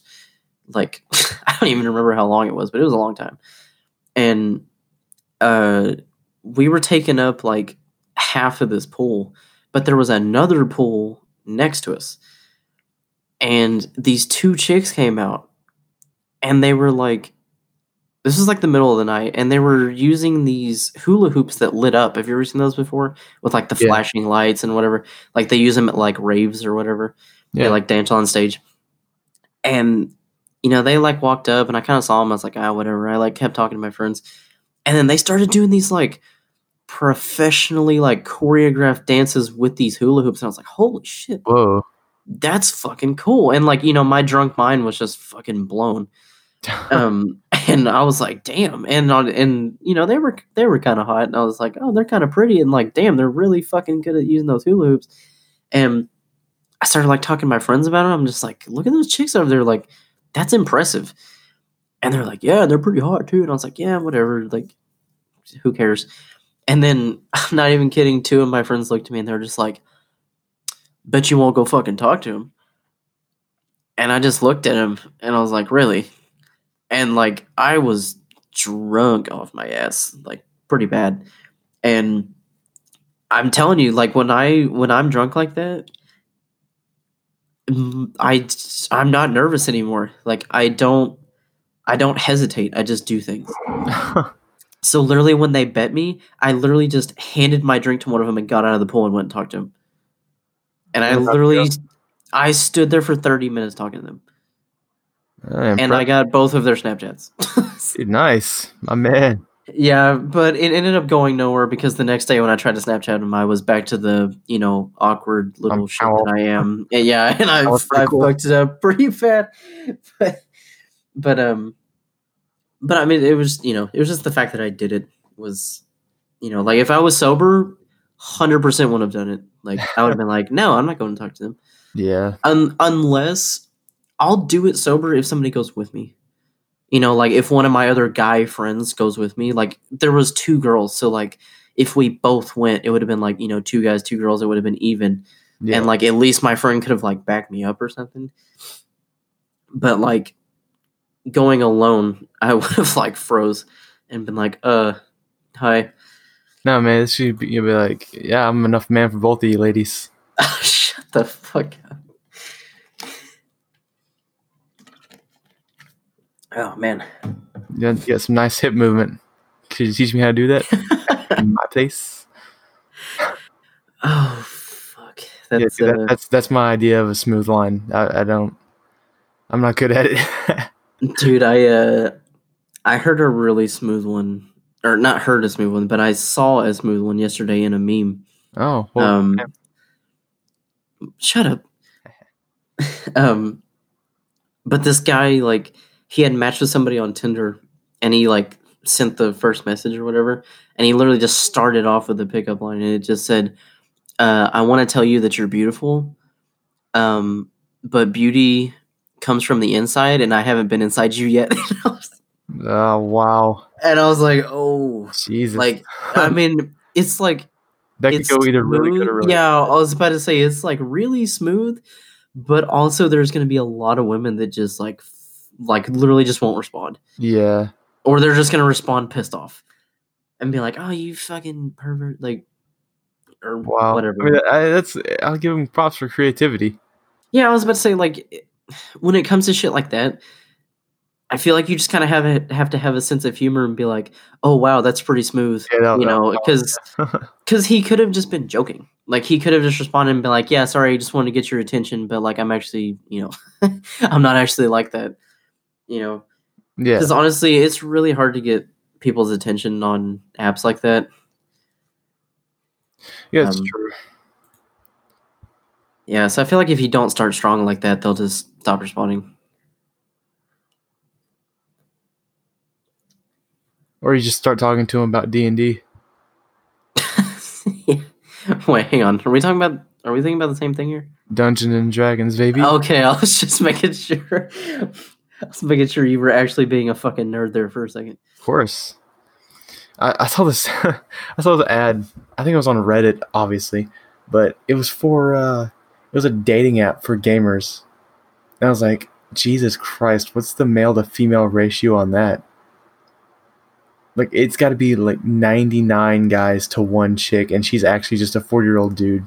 Like, I don't even remember how long it was, but it was a long time. And uh, we were taking up like half of this pool, but there was another pool next to us. And these two chicks came out and they were like this was like the middle of the night and they were using these hula hoops that lit up. Have you ever seen those before? With like the Yeah. flashing lights and whatever. Like they use them at like raves or whatever. They Yeah. like dance on stage. And you know they like walked up and i kind of saw them i was like ah whatever. I like kept talking to my friends. And then they started doing these like professionally like choreographed dances with these hula hoops and i was like holy shit whoa that's fucking cool. And like, you know, my drunk mind was just fucking blown. Um, and I was like, damn. And on, and you know, they were they were kind of hot, and I was like, oh, they're kind of pretty, and like, damn, they're really fucking good at using those hula hoops. And I started like talking to my friends about it. I'm just like, look at those chicks over there, like, that's impressive. And they're like, yeah, they're pretty hot too. And I was like, yeah, whatever. Like, who cares? And then, I'm not even kidding. Two of my friends looked at me and they're just like, bet you won't go fucking talk to him. And I just looked at him and I was like, really? And like, I was drunk off my ass, like pretty bad. And I'm telling you, like when I when I'm drunk like that, I I'm not nervous anymore. Like I don't I don't hesitate. I just do things. So literally, when they bet me, I literally just handed my drink to one of them and got out of the pool and went and talked to him. And I literally. I stood there for thirty minutes talking to them, I'm and I got both of their Snapchats. Dude, nice my man yeah, but it ended up going nowhere because the next day when I tried to Snapchat him, I was back to the you know awkward little Um, shit that I am. And yeah, and I I cool. fucked it up pretty bad. But but um, but I mean, it was you know it was just the fact that I did it was you know like if I was sober, hundred percent would have done it. Like I would have been like, no, I'm not going to talk to them. yeah Un- unless I'll do it sober if somebody goes with me. You know, like if one of my other guy friends goes with me, like there was two girls, so like if we both went, it would have been like you know two guys, two girls. It would have been even, yeah and like at least my friend could have like backed me up or something. But like going alone, I would have like froze and been like, "Uh, hi." no man this should be, like yeah i'm enough man for both of you ladies Shut the fuck up. Oh man. you got some nice hip movement could you teach me how to do that in my place Oh fuck. yeah, That's see, that, uh, that's that's my idea of a smooth line I, I don't i'm not good at it dude, I uh I heard a really smooth one or not heard a smooth one, but I saw a smooth one yesterday in a meme. oh well, Um shut up. um but this guy like he had matched with somebody on Tinder and he like sent the first message or whatever and he literally just started off with a pickup line and it just said uh, I want to tell you that you're beautiful um but beauty comes from the inside and I haven't been inside you yet oh wow and I was like oh jesus like I mean it's like that could it's go either really good or really yeah. I was about to say it's like really smooth, but also there's going to be a lot of women that just like f- like literally just won't respond, Yeah. or they're just gonna respond pissed off and be like, "Oh, you fucking pervert!" Like, or Wow. whatever. I mean, I, that's I'll give him props for creativity. Yeah, I was about to say like when it comes to shit like that, I feel like you just kind of have a, have to have a sense of humor and be like, "Oh wow, that's pretty smooth," Yeah, that- you know, because because he could have just been joking. Like he could have just responded and been like, "Yeah, sorry, I just wanted to get your attention, but like I'm actually, you know, I'm not actually like that," you know. yeah. Because honestly, it's really hard to get people's attention on apps like that. Yeah, it's um, true. Yeah, so I feel like if you don't start strong like that, they'll just stop responding. Or you just start talking to them about D and D. Wait, hang on. Are we talking about? Are we thinking about the same thing here? Dungeons and Dragons, baby. Okay, I was just making sure. I was making sure you were actually being a fucking nerd there for a second. Of course. I, I saw this. I saw the ad. I think it was on Reddit, obviously, but it was for. uh It was a dating app for gamers, and I was like, Jesus Christ, what's the male to female ratio on that? Like, it's got to be like ninety nine guys to one chick, and she's actually just a forty year old dude.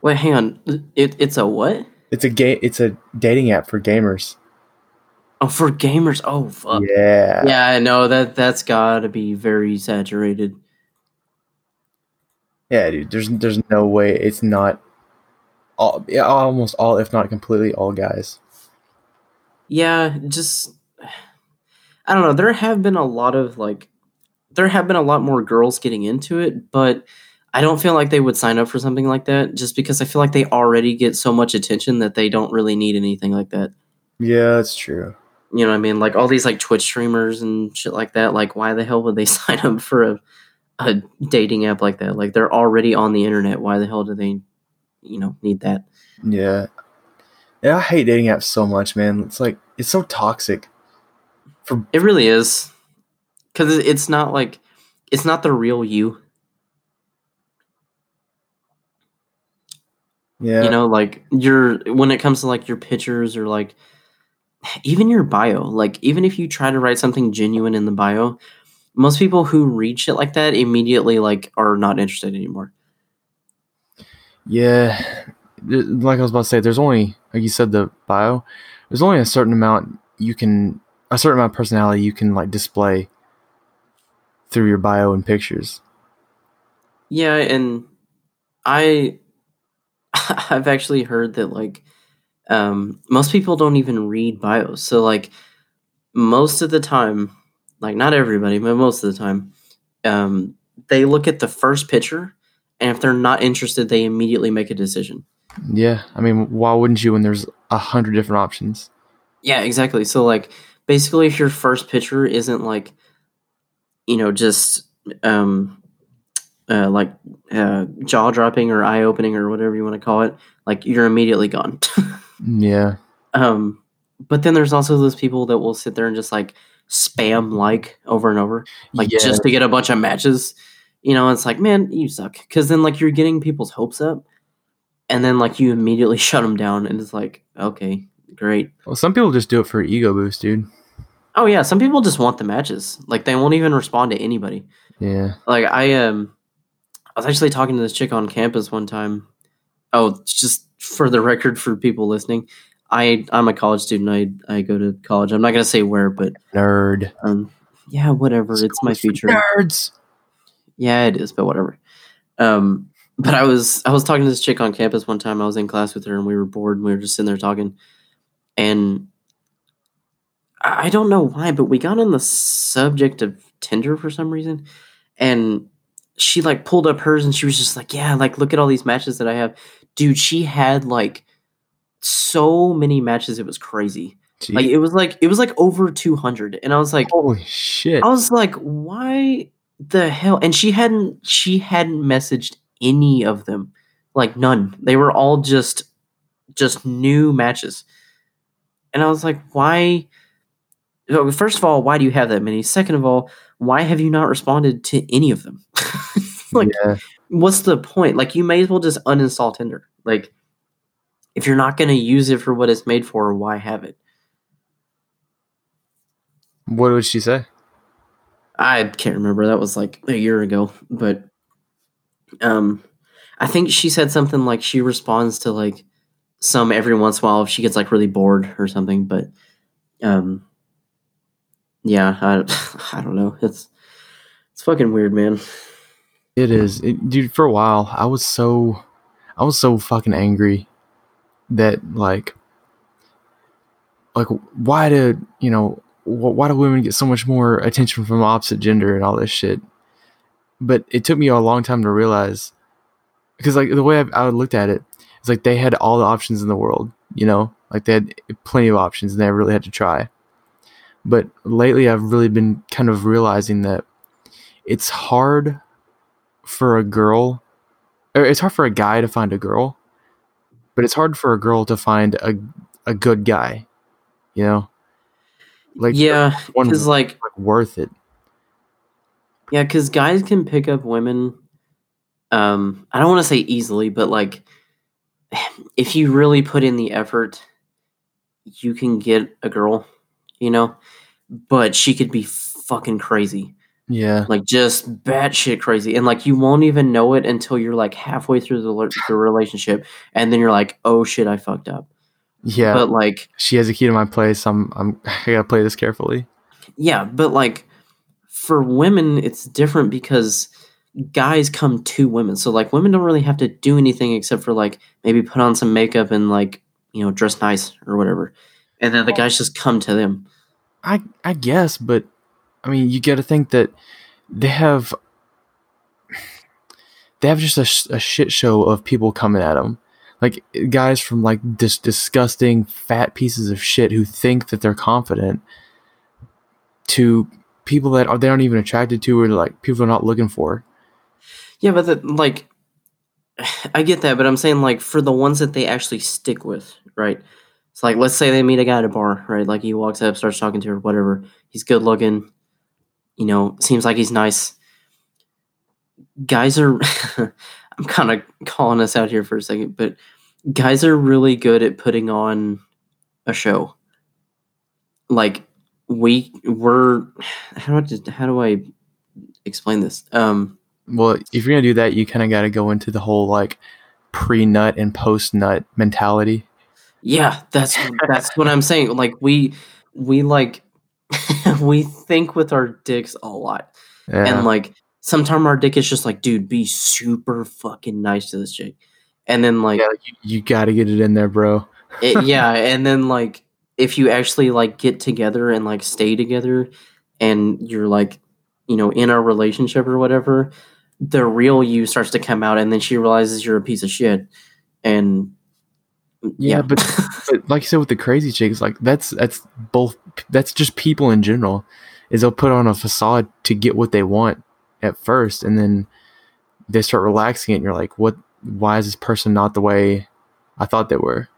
Wait, hang on. It, it's a what? It's a gay. It's a dating app for gamers. Oh, for gamers. Oh, fuck. yeah. Yeah, I know that. That's got to be very saturated. Yeah, dude. There's there's no way it's not all yeah, almost all, if not completely all guys. Yeah, just I don't know. There have been a lot of like, there have been a lot more girls getting into it, but I don't feel like they would sign up for something like that just because I feel like they already get so much attention that they don't really need anything like that. Yeah, that's true. You know what I mean? Like all these like Twitch streamers and shit like that. Like, why the hell would they sign up for a a dating app like that? Like, they're already on the internet. Why the hell do they, you know, need that? Yeah. Yeah, I hate dating apps so much, man. It's like it's so toxic. For It really is, because it's not like it's not the real you. yeah, you know like your when it comes to like your pictures or like even your bio like even if you try to write something genuine in the bio most people who read shit like that immediately like are not interested anymore yeah. Like I was about to say, there's only like you said the bio. There's only a certain amount you can a certain amount of personality you can like display through your bio and pictures. yeah and i i've actually heard that like um most people don't even read bios so like most of the time like not everybody but most of the time um they look at the first picture and if they're not interested they immediately make a decision Yeah, I mean, why wouldn't you when there's a hundred different options? Yeah, exactly. So like basically if your first picture isn't like you know just um uh like uh jaw dropping or eye opening or whatever you want to call it, like you're immediately gone. Yeah, um but then there's also those people that will sit there and just like spam like over and over like yeah. just to get a bunch of matches. You know, it's like, man, you suck cuz then like you're getting people's hopes up and then like you immediately shut them down and it's like, okay, great. Well, some people just do it for ego boost, dude. Oh yeah, some people just want the matches. Like they won't even respond to anybody. Yeah. Like I um I was actually talking to this chick on campus one time. Oh, just for the record for people listening, I I'm a college student. I I go to college. I'm not going to say where, but Nerd. um yeah, whatever. It's my future. Nerds. Yeah, it is, but whatever. Um, but I was I was talking to this chick on campus one time. I was in class with her, and we were bored, and we were just sitting there talking. And I don't know why, but we got on the subject of Tinder for some reason, and she like pulled up hers, and she was just like, "Yeah, like look at all these matches that I have, dude." She had like so many matches, it was crazy. Like it was like it was like over two hundred, and I was like, Holy shit. I was like, why the hell? And she hadn't she hadn't messaged any of them. Like none. They were all just just new matches. And I was like, why first of all, why do you have that many? Second of all, why have you not responded to any of them? like yeah. what's the point? Like you may as well just uninstall Tinder. Like if you're not gonna use it for what it's made for, why have it? What would she say? I can't remember. That was like a year ago, but um, I think she said something like she responds to like some every once in a while if she gets like really bored or something. But um, yeah, I I don't know. It's it's fucking weird, man. It is, it, dude. For a while, I was so, I was so fucking angry that like, like why did you know why do women get so much more attention from the opposite gender and all this shit? But it took me a long time to realize because like the way I, I looked at it, it's like they had all the options in the world, you know, like they had plenty of options and they really had to try. But lately, I've really been kind of realizing that it's hard for a girl, or it's hard for a guy to find a girl, but it's hard for a girl to find a a good guy, you know. Like yeah, one because like like worth it. yeah, because guys can pick up women. Um, I don't want to say easily, but like if you really put in the effort, you can get a girl, you know. But she could be fucking crazy. Yeah, like just batshit crazy, and like you won't even know it until you're like halfway through the, the relationship, and then you're like, oh shit, I fucked up. Yeah. But like, she has a key to my place. I'm I'm I gotta play this carefully. yeah, but like for women, it's different because guys come to women, so like women don't really have to do anything except for like maybe put on some makeup and like you know dress nice or whatever, and then the guys just come to them. I I guess, but I mean, you got to think that they have they have just a, sh- a shit show of people coming at them, like guys from like this disgusting fat pieces of shit who think that they're confident, to people that are they aren't even attracted to or like people are not looking for. Yeah, but the, like, I get that, but I'm saying like for the ones that they actually stick with, right? It's like let's say they meet a guy at a bar, right? Like he walks up, starts talking to her, whatever. He's good looking, you know, seems like he's nice. Guys are, I'm kind of calling us out here for a second, but guys are really good at putting on a show. Like we we're how do how do I explain this? Um Well, if you're gonna do that, you kind of got to go into the whole like pre nut and post nut mentality. Yeah, that's that's what I'm saying. Like we we like we think with our dicks a lot. Yeah. And like sometimes our dick is just like, dude, be super fucking nice to this chick. And then like yeah, you, you got to get it in there, bro. it, yeah, and then like if you actually like get together and like stay together and you're like, you know, in a relationship or whatever, the real you starts to come out and then she realizes you're a piece of shit. And Yeah, yeah, but, but like you said with the crazy chicks, like that's that's both that's just people in general. Is they'll put on a facade to get what they want at first, and then they start relaxing it, and you're like, what? Why is this person not the way I thought they were?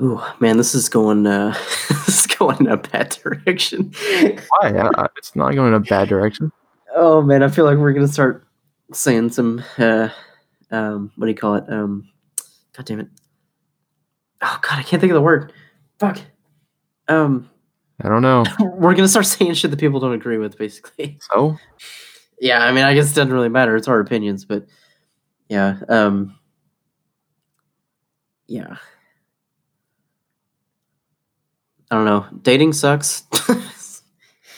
Ooh, man, this is going uh this is going in a bad direction. Why? I, it's not going in a bad direction. oh man, I feel like we're gonna start saying some uh um what do you call it? Um god damn it. Oh god, I can't think of the word. Fuck. Um I don't know. we're gonna start saying shit that people don't agree with, basically. So Yeah, I mean I guess it doesn't really matter, it's our opinions, but yeah, um yeah. I don't know. Dating sucks.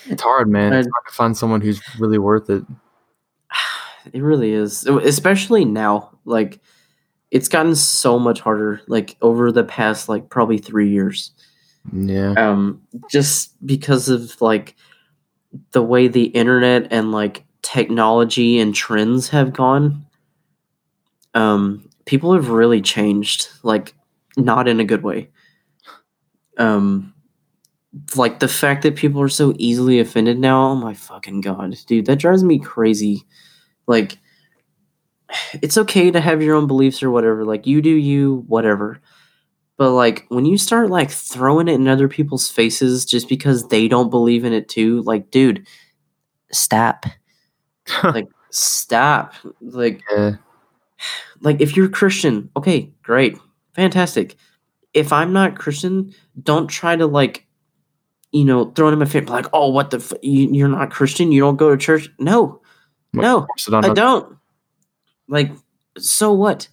it's hard, man. It's hard to find someone who's really worth it. It really is, especially now. Like, it's gotten so much harder. Like over the past, like probably three years. Yeah, Um, just because of like the way the internet and like technology and trends have gone. Um, people have really changed. Like, not in a good way. Um, like the fact that people are so easily offended now. Oh my fucking god, dude, that drives me crazy. Like, it's okay to have your own beliefs or whatever. Like, you do you, whatever. But like, when you start like throwing it in other people's faces just because they don't believe in it too, like, dude, stop. like, stop. Like, like if you're Christian, okay, great, fantastic. If I'm not Christian, don't try to like, you know, throwing him a fit like, oh, what the, f- you, you're not Christian, you don't go to church. No, no, Force it on I don't. Like, so what?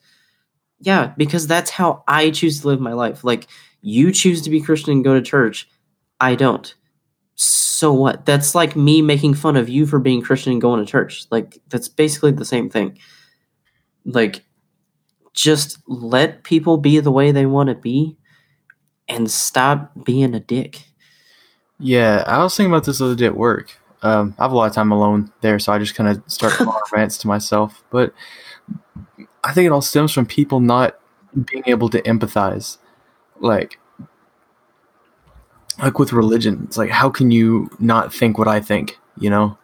Yeah, because that's how I choose to live my life. Like, you choose to be Christian and go to church. I don't. So what? That's like me making fun of you for being Christian and going to church. Like, that's basically the same thing. Like, just let people be the way they want to be and stop being a dick. Yeah, I was thinking about this the other day at work. Um, I have a lot of time alone there, so I just kind of start rants to myself. But I think it all stems from people not being able to empathize. Like, like with religion, it's like how can you not think what I think? You know,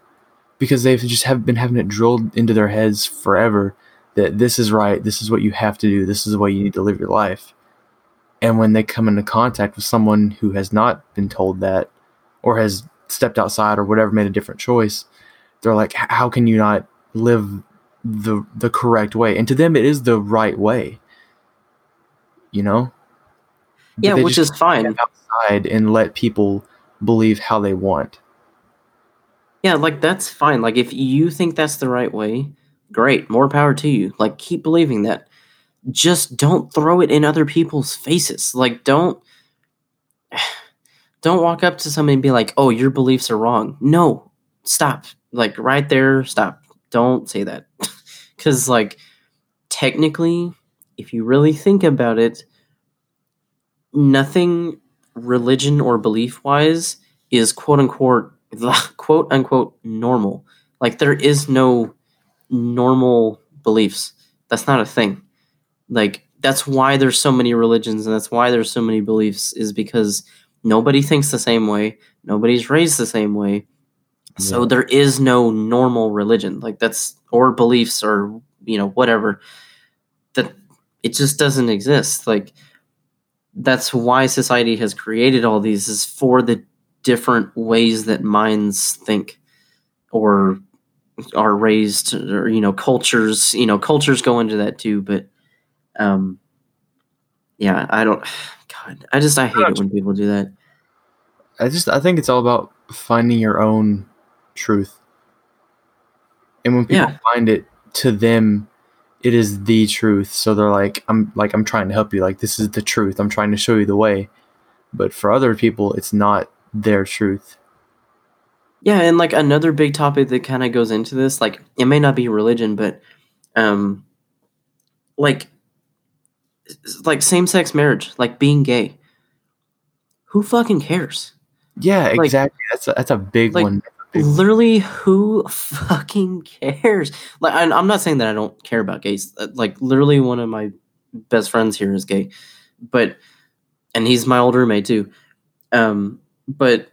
because they've just have been having it drilled into their heads forever that this is right, this is what you have to do, this is the way you need to live your life. And when they come into contact with someone who has not been told that, or has stepped outside or whatever made a different choice they're like how can you not live the the correct way and to them it is the right way you know Yeah, which is fine. outside and let people believe how they want Yeah, like that's fine. Like if you think that's the right way, great, more power to you. Like keep believing that. Just don't throw it in other people's faces. Like don't don't walk up to somebody and be like, "Oh, your beliefs are wrong." No. Stop. Like right there, stop. Don't say that. Cuz like technically, if you really think about it, nothing religion or belief wise is quote unquote quote unquote normal. Like there is no normal beliefs. That's not a thing. Like that's why there's so many religions and that's why there's so many beliefs is because nobody thinks the same way, nobody's raised the same way. So there is no normal religion. Like that's or beliefs or you know whatever that it just doesn't exist. Like that's why society has created all these is for the different ways that minds think or are raised or you know cultures you know cultures go into that too but um yeah i don't god i just i hate it when people do that i just i think it's all about finding your own truth. And when people Yeah. find it to them it is the truth. So they're like i'm like i'm trying to help you. Like this is the truth. I'm trying to show you the way. But for other people it's not their truth. Yeah and like another big topic that kind of goes into this like it may not be religion but um like like same-sex marriage like being gay. Who fucking cares? Yeah Like- exactly. That's a, that's a big like, one Big one. Literally who fucking cares? Like i'm not saying that i don't care about gays. Uh, like literally one of my best friends here is gay but and he's my old roommate too. Um but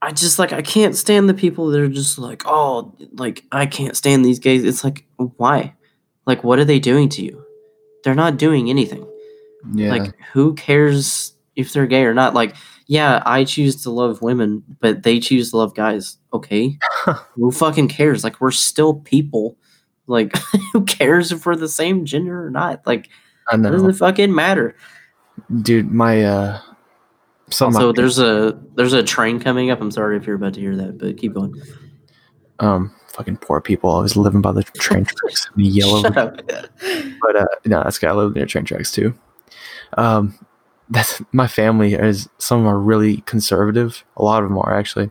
i just like i can't stand the people that are just like oh like i can't stand these gays. It's like why? Like what are they doing to you? They're not doing anything. Yeah. Like who cares if they're gay or not like yeah i choose to love women but they choose to love guys. Okay. Who fucking cares? Like we're still people. Like who cares if we're the same gender or not? Like i what does know. it fucking matter? Dude my uh some of my so there's a there's a train coming up. I'm sorry if you're about to hear that but keep going. Um fucking poor people always living by the train tracks and yell over Shut up. but uh no that's guy live near train tracks too. Um that's my family is some of them are really conservative a lot of them are actually.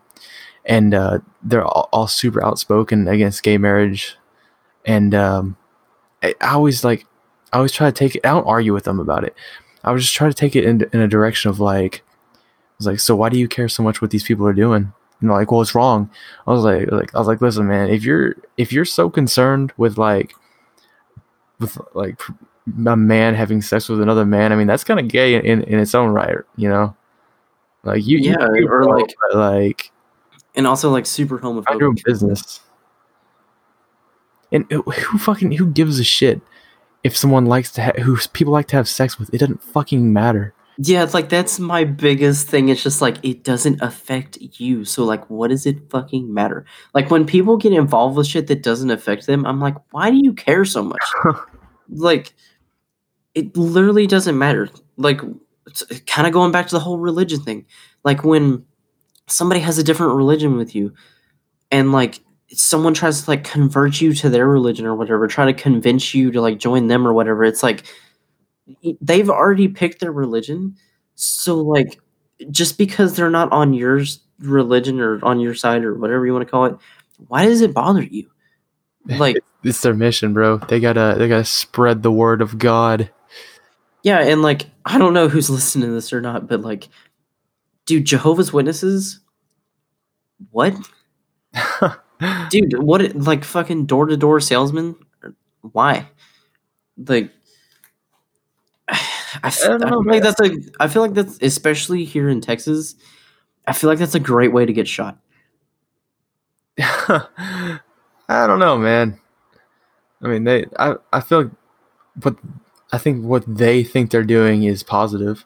And uh they're all, all super outspoken against gay marriage. And um I, always like i always try to take it i don't argue with them about it. I was just trying to take it in, in a direction of like i was like so why do you care so much what these people are doing? And like well it's wrong. I was like like i was like listen man if you're if you're so concerned with like with like a man having sex with another man i mean that's kind of gay in, in its own right you know like you you Yeah, do, or, bro, like, like and also like super mind your business and who who fucking who gives a shit if someone likes to ha- who people like to have sex with it doesn't fucking matter Yeah, it's like that's my biggest thing. It's just like it doesn't affect you. So like what does it fucking matter? Like when people get involved with shit that doesn't affect them, I'm like, why do you care so much? like it literally doesn't matter. Like kind of going back to the whole religion thing. Like when somebody has a different religion with you and like someone tries to like convert you to their religion or whatever, try to convince you to like join them or whatever, it's like they've already picked their religion. So like just because they're not on your religion or on your side or whatever you want to call it, why does it bother you? Like It's their mission, bro. They gotta they gotta spread the word of God. Yeah, and like I don't know who's listening to this or not, but like, dude, Jehovah's Witnesses, what, dude? What like fucking door to door salesman? Why? Like, I, f- I don't I know, feel like that's a. I feel like that's especially here in Texas. I feel like that's a great way to get shot. I don't know, man. I mean, they. I. I feel like, but I think what they think they're doing is positive,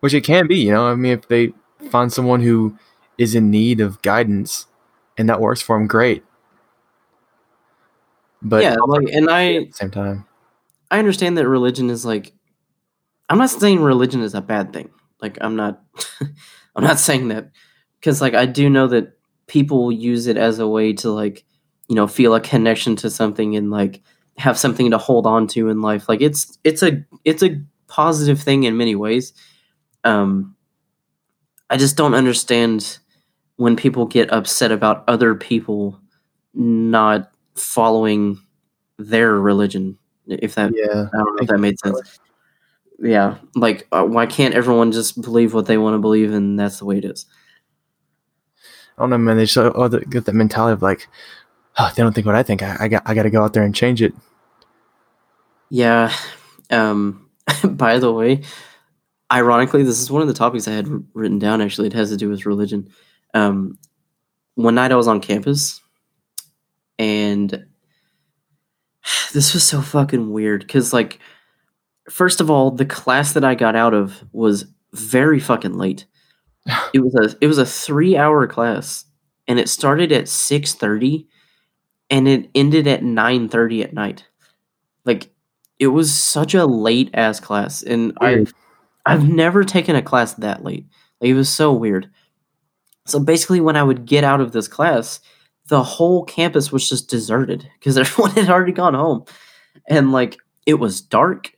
which it can be. You know, I mean, if they find someone who is in need of guidance, and that works for them, great. But yeah, like, and at I the same time, I understand that religion is like. I'm not saying religion is a bad thing. Like I'm not. I'm not saying that because like I do know that people use it as a way to like you know feel a connection to something and like have something to hold on to in life. Like it's it's a it's a positive thing in many ways. Um, I just don't understand when people get upset about other people not following their religion. If that yeah, I don't know if that made sense. Yeah, like uh, why can't everyone just believe what they want to believe, and that's the way it is? I don't know, man. They just oh, get that mentality of like, oh, they don't think what I think. I, I got I got to go out there and change it. Yeah. Um. by the way, ironically, this is one of the topics I had written down. Actually, it has to do with religion. Um, one night I was on campus, and this was so fucking weird because, like, first of all, the class that I got out of was very fucking late. it was a it was a three hour class, and it started at six thirty, and it ended at nine thirty at night. Like, it was such a late ass class, and I Weird. I've never taken a class that late. Like, it was so weird. So basically, when I would get out of this class, the whole campus was just deserted because everyone had already gone home, and like it was dark,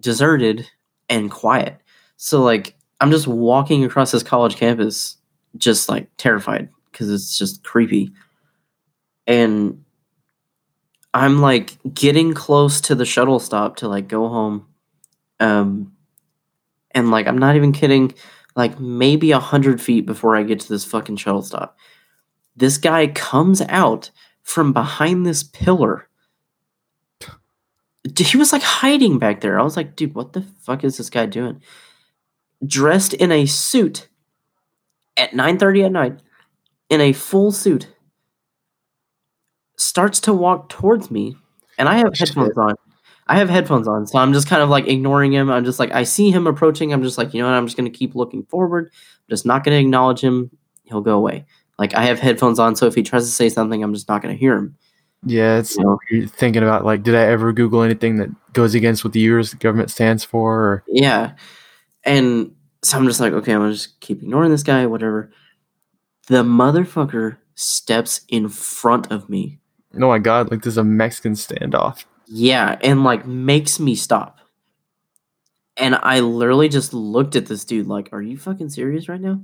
deserted, and quiet. So like I'm just walking across this college campus, just like terrified because it's just creepy, and I'm like getting close to the shuttle stop to like go home, um, and like I'm not even kidding, like maybe a hundred feet before I get to this fucking shuttle stop, this guy comes out from behind this pillar. He was like hiding back there. I was like, dude, what the fuck is this guy doing? Dressed in a suit at 9:30 at night, in a full suit, starts to walk towards me, and I have headphones on. I have headphones on, so I'm just kind of like ignoring him. I'm just like, I see him approaching. I'm just like, you know what? I'm just gonna keep looking forward. I'm just not gonna acknowledge him. He'll go away. Like I have headphones on, so if he tries to say something, I'm just not gonna hear him. Yeah, it's You know? you're thinking about like, did I ever Google anything that goes against what the U.S. government stands for? Or, Yeah. And so I'm just like, okay, I'm gonna just keep ignoring this guy, whatever. The motherfucker steps in front of me. Oh my god, like there's a Mexican standoff. Yeah, and like makes me stop. And I literally just looked at this dude like, are you fucking serious right now?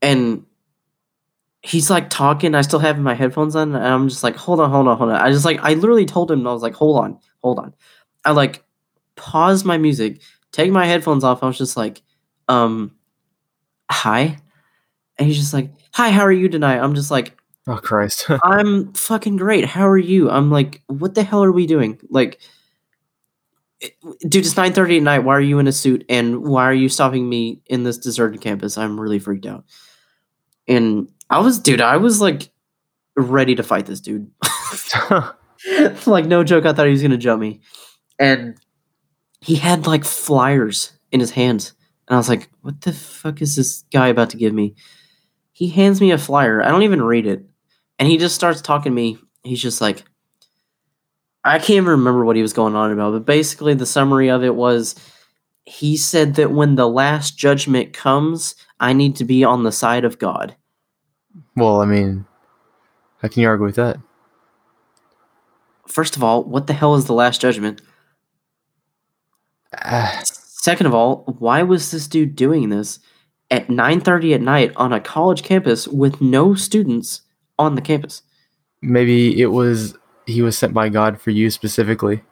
And he's like talking. I still have my headphones on, and I'm just like, hold on, hold on, hold on. I just like, I literally told him, I was like, hold on, hold on. I like paused my music, take my headphones off. I was just like, um, hi. And he's just like, hi, how are you tonight? I'm just like, Oh Christ. I'm fucking great. How are you? I'm like, what the hell are we doing? Like, it- dude, it's 9:30 at night. Why are you in a suit? And why are you stopping me in this deserted campus? I'm really freaked out. And I was, dude, I was like ready to fight this dude. like, no joke. I thought he was gonna jump me. And he had like flyers in his hands. And I was like, what the fuck is this guy about to give me? He hands me a flyer. I don't even read it. And he just starts talking to me. He's just like, I can't even remember what he was going on about, but basically the summary of it was he said that when the last judgment comes, I need to be on the side of God. Well, I mean, how can you argue with that? First of all, what the hell is the last judgment? Ah, Second of all, why was this dude doing this at 9:30 at night on a college campus with no students on the campus? maybe it was he was sent by God for you specifically.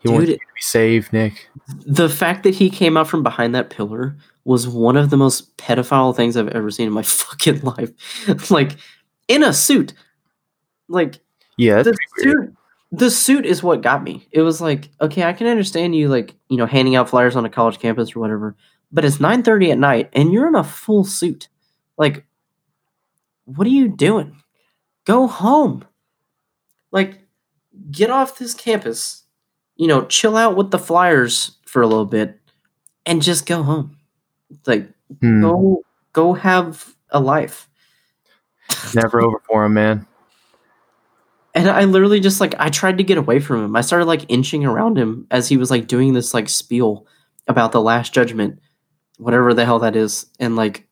He wanted Dude, you to be saved, Nick. the fact that he came out from behind that pillar was one of the most pedophile things I've ever seen in my fucking life. like in a suit. Like Yeah, the suit the suit is what got me. It was like, okay, I can understand you like, you know, handing out flyers on a college campus or whatever, but it's 9:30 at night and you're in a full suit. Like what are you doing? Go home. Like get off this campus. You know, chill out with the flyers for a little bit and just go home. Like Hmm, go go have a life. never over for him, man. And I literally just like I tried to get away from him. I started like inching around him as he was like doing this like spiel about the last judgment, whatever the hell that is, and like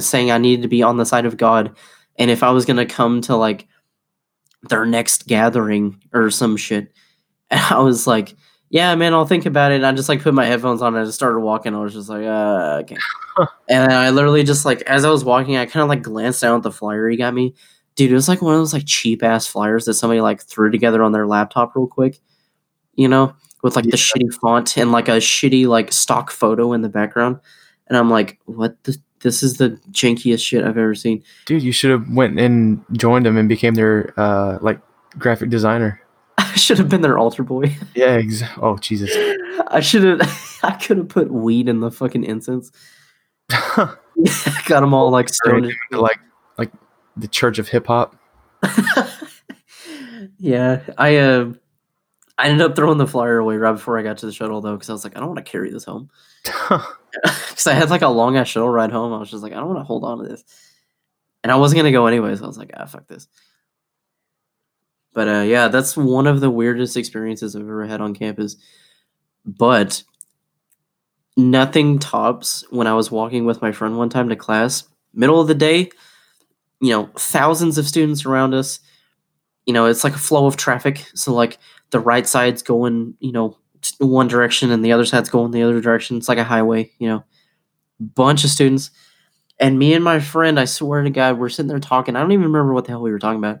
saying I needed to be on the side of God, and if I was gonna come to like their next gathering or some shit, and I was like, yeah, man, I'll think about it. And I just like put my headphones on and I just started walking. I was just like, uh, okay. and I literally just like as I was walking, I kind of like glanced down at the flyer he got me. Dude, it was like one of those like cheap ass flyers that somebody like threw together on their laptop real quick, you know, with like the shitty font and like a shitty like stock photo in the background. And I'm like, what the? This is the jankiest shit I've ever seen. Dude, you should have went and joined them and became their uh like graphic designer. I should have been their altar boy. Yeah, ex- oh Jesus. I should have. I could have put weed in the fucking incense. Got them all like stoned. like like the Church of Hip Hop. yeah, I uh, I ended up throwing the flyer away right before I got to the shuttle though, because I was like, I don't want to carry this home. Because I had like a long ass shuttle ride home. I was just like, I don't want to hold on to this, and I wasn't gonna go anyways. I was like, ah, fuck this. But uh, yeah, that's one of the weirdest experiences I've ever had on campus. But nothing tops when I was walking with my friend one time to class, middle of the day, you know, thousands of students around us. You know, it's like a flow of traffic. So like the right side's going, you know, one direction and the other side's going the other direction. It's like a highway, you know. Bunch of students. And me and my friend, I swear to God, we're sitting there talking. I don't even remember what the hell we were talking about.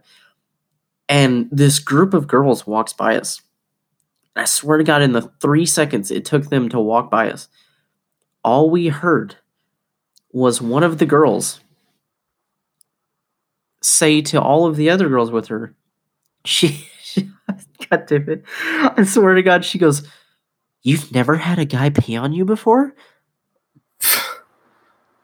And this group of girls walks by us. I swear to God, in the three seconds it took them to walk by us, all we heard was one of the girls say to all of the other girls with her, she, she God damn it. I swear to God, she goes, You've never had a guy pee on you before?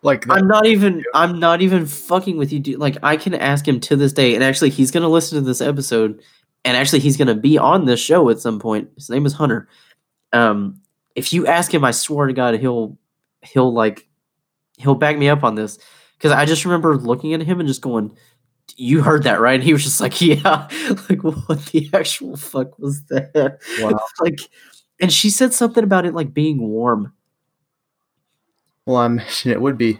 like that, I'm not even I'm not even fucking with you, dude. Like I can ask him to this day, and actually he's gonna listen to this episode, and actually he's gonna be on this show at some point. His name is Hunter. Um, if you ask him, I swear to God, he'll he'll like he'll back me up on this because I just remember looking at him and just going, "You heard that, right?" And he was just like, "Yeah." like, what the actual fuck was that? Wow. like, and she said something about it like being warm. well, I imagine it would be.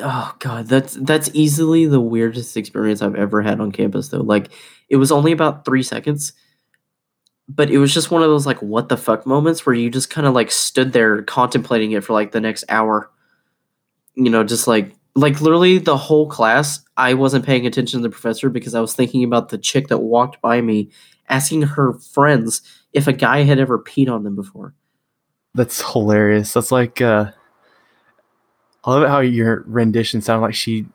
Oh god, that's that's easily the weirdest experience I've ever had on campus though. Like it was only about 3 seconds, but it was just one of those like what the fuck moments where you just kind of like stood there contemplating it for like the next hour. You know, just like like literally the whole class, I wasn't paying attention to the professor because I was thinking about the chick that walked by me asking her friends if a guy had ever peed on them before. That's hilarious. That's like uh I love how your rendition sounded like she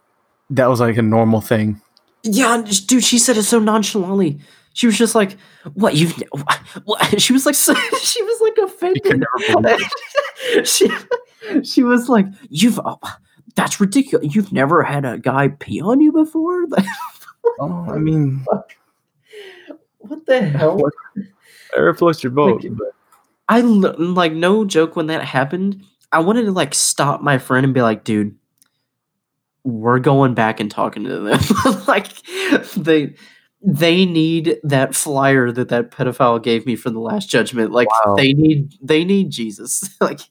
that was like a normal thing. Yeah, dude, she said it so nonchalantly. She was just like, "What you've?" What? She was like, she was like You offended. she, she was like, "You've, oh, that's ridiculous. You've never had a guy pee on you before." Oh, I mean, what the hell? What? whatever your boat. Like- but I l- like no joke when that happened. I wanted to like stop my friend and be like, "Dude, we're going back and talking to them." like they they need that flyer that that pedophile gave me for the last judgment like Wow. they need they need jesus like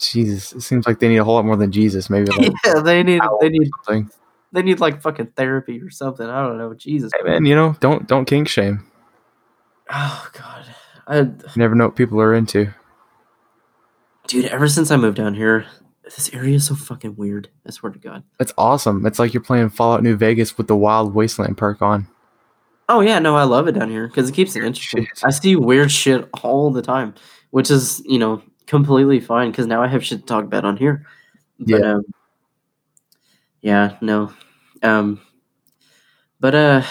Jesus, it seems like they need a whole lot more than Jesus. Maybe like yeah they need they need something. they need like fucking therapy or something i don't know jesus Hey man, you know, don't don't kink shame. oh god I, You never know what people are into. dude ever since i moved down here this area is so fucking weird i swear to god It's awesome. It's like you're playing Fallout New Vegas with the Wild Wasteland perk on. oh yeah no i love it down here because it keeps it interesting shit. i see weird shit all the time which is you know completely fine because now i have shit to talk about on here but Yeah. um yeah no um but uh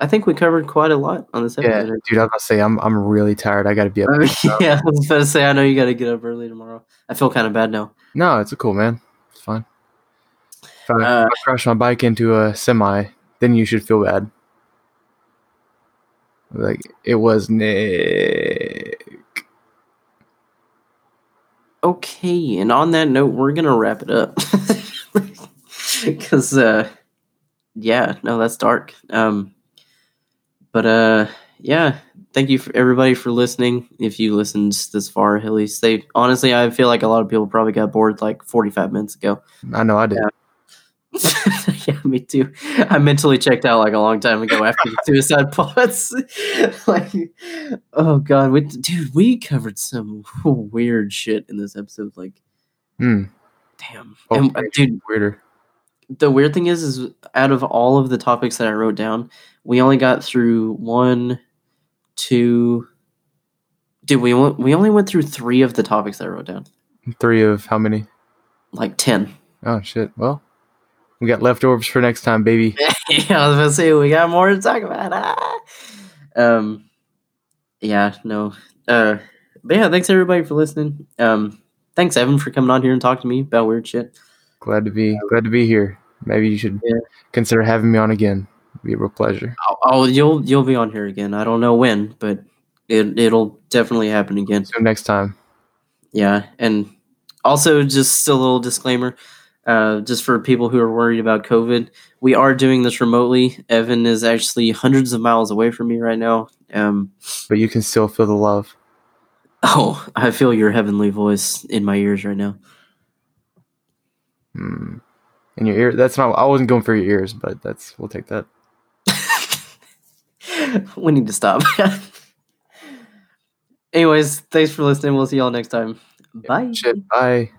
i think we covered quite a lot on this episode. Yeah, dude, I was gonna say I'm I'm really tired. I got to be up. Mean, yeah, I was about to say, I know you got to get up early tomorrow. I feel kind of bad now. No, it's cool, man. It's fine. If I, Uh, if I crash my bike into a semi, then you should feel bad. Like it was Nick. Okay, and on that note, we're gonna wrap it up because, uh, yeah, no, that's dark. Um, but uh, yeah, thank you for everybody for listening. If you listened this far, at least they honestly, I feel like a lot of people probably got bored like forty five minutes ago. I know I did. Yeah. yeah, me too. I mentally checked out like a long time ago after the suicide pods. like, oh god, we, dude, we covered some weird shit in this episode. Like, Hmm. damn, Oh, and, uh, dude. Weirder. The weird thing is, is out of all of the topics that I wrote down, we only got through one, two. Dude, we we only went through three of the topics that I wrote down. Three of how many? Like ten. Oh shit. Well, we got leftovers for next time, baby. yeah, I was about to say we got more to talk about. Ah. Um, yeah, no. Uh, but yeah, thanks everybody for listening. Um, thanks Evan for coming on here and talking to me about weird shit. Glad to be glad to be here. Maybe you should Yeah. consider having me on again. It'd be a real pleasure. Oh, oh, you'll you'll be on here again. I don't know when, but it it'll definitely happen again. So next time. Yeah, and also just a little disclaimer, uh, just for people who are worried about COVID, we are doing this remotely. Evan is actually hundreds of miles away from me right now. Um, But you can still feel the love. Oh, I feel your heavenly voice in my ears right now. Hmm. In your ear. That's not I wasn't going for your ears, but that's we'll take that. we need to stop. Anyways, thanks for listening. We'll see y'all next time. Bye. Shit. Bye.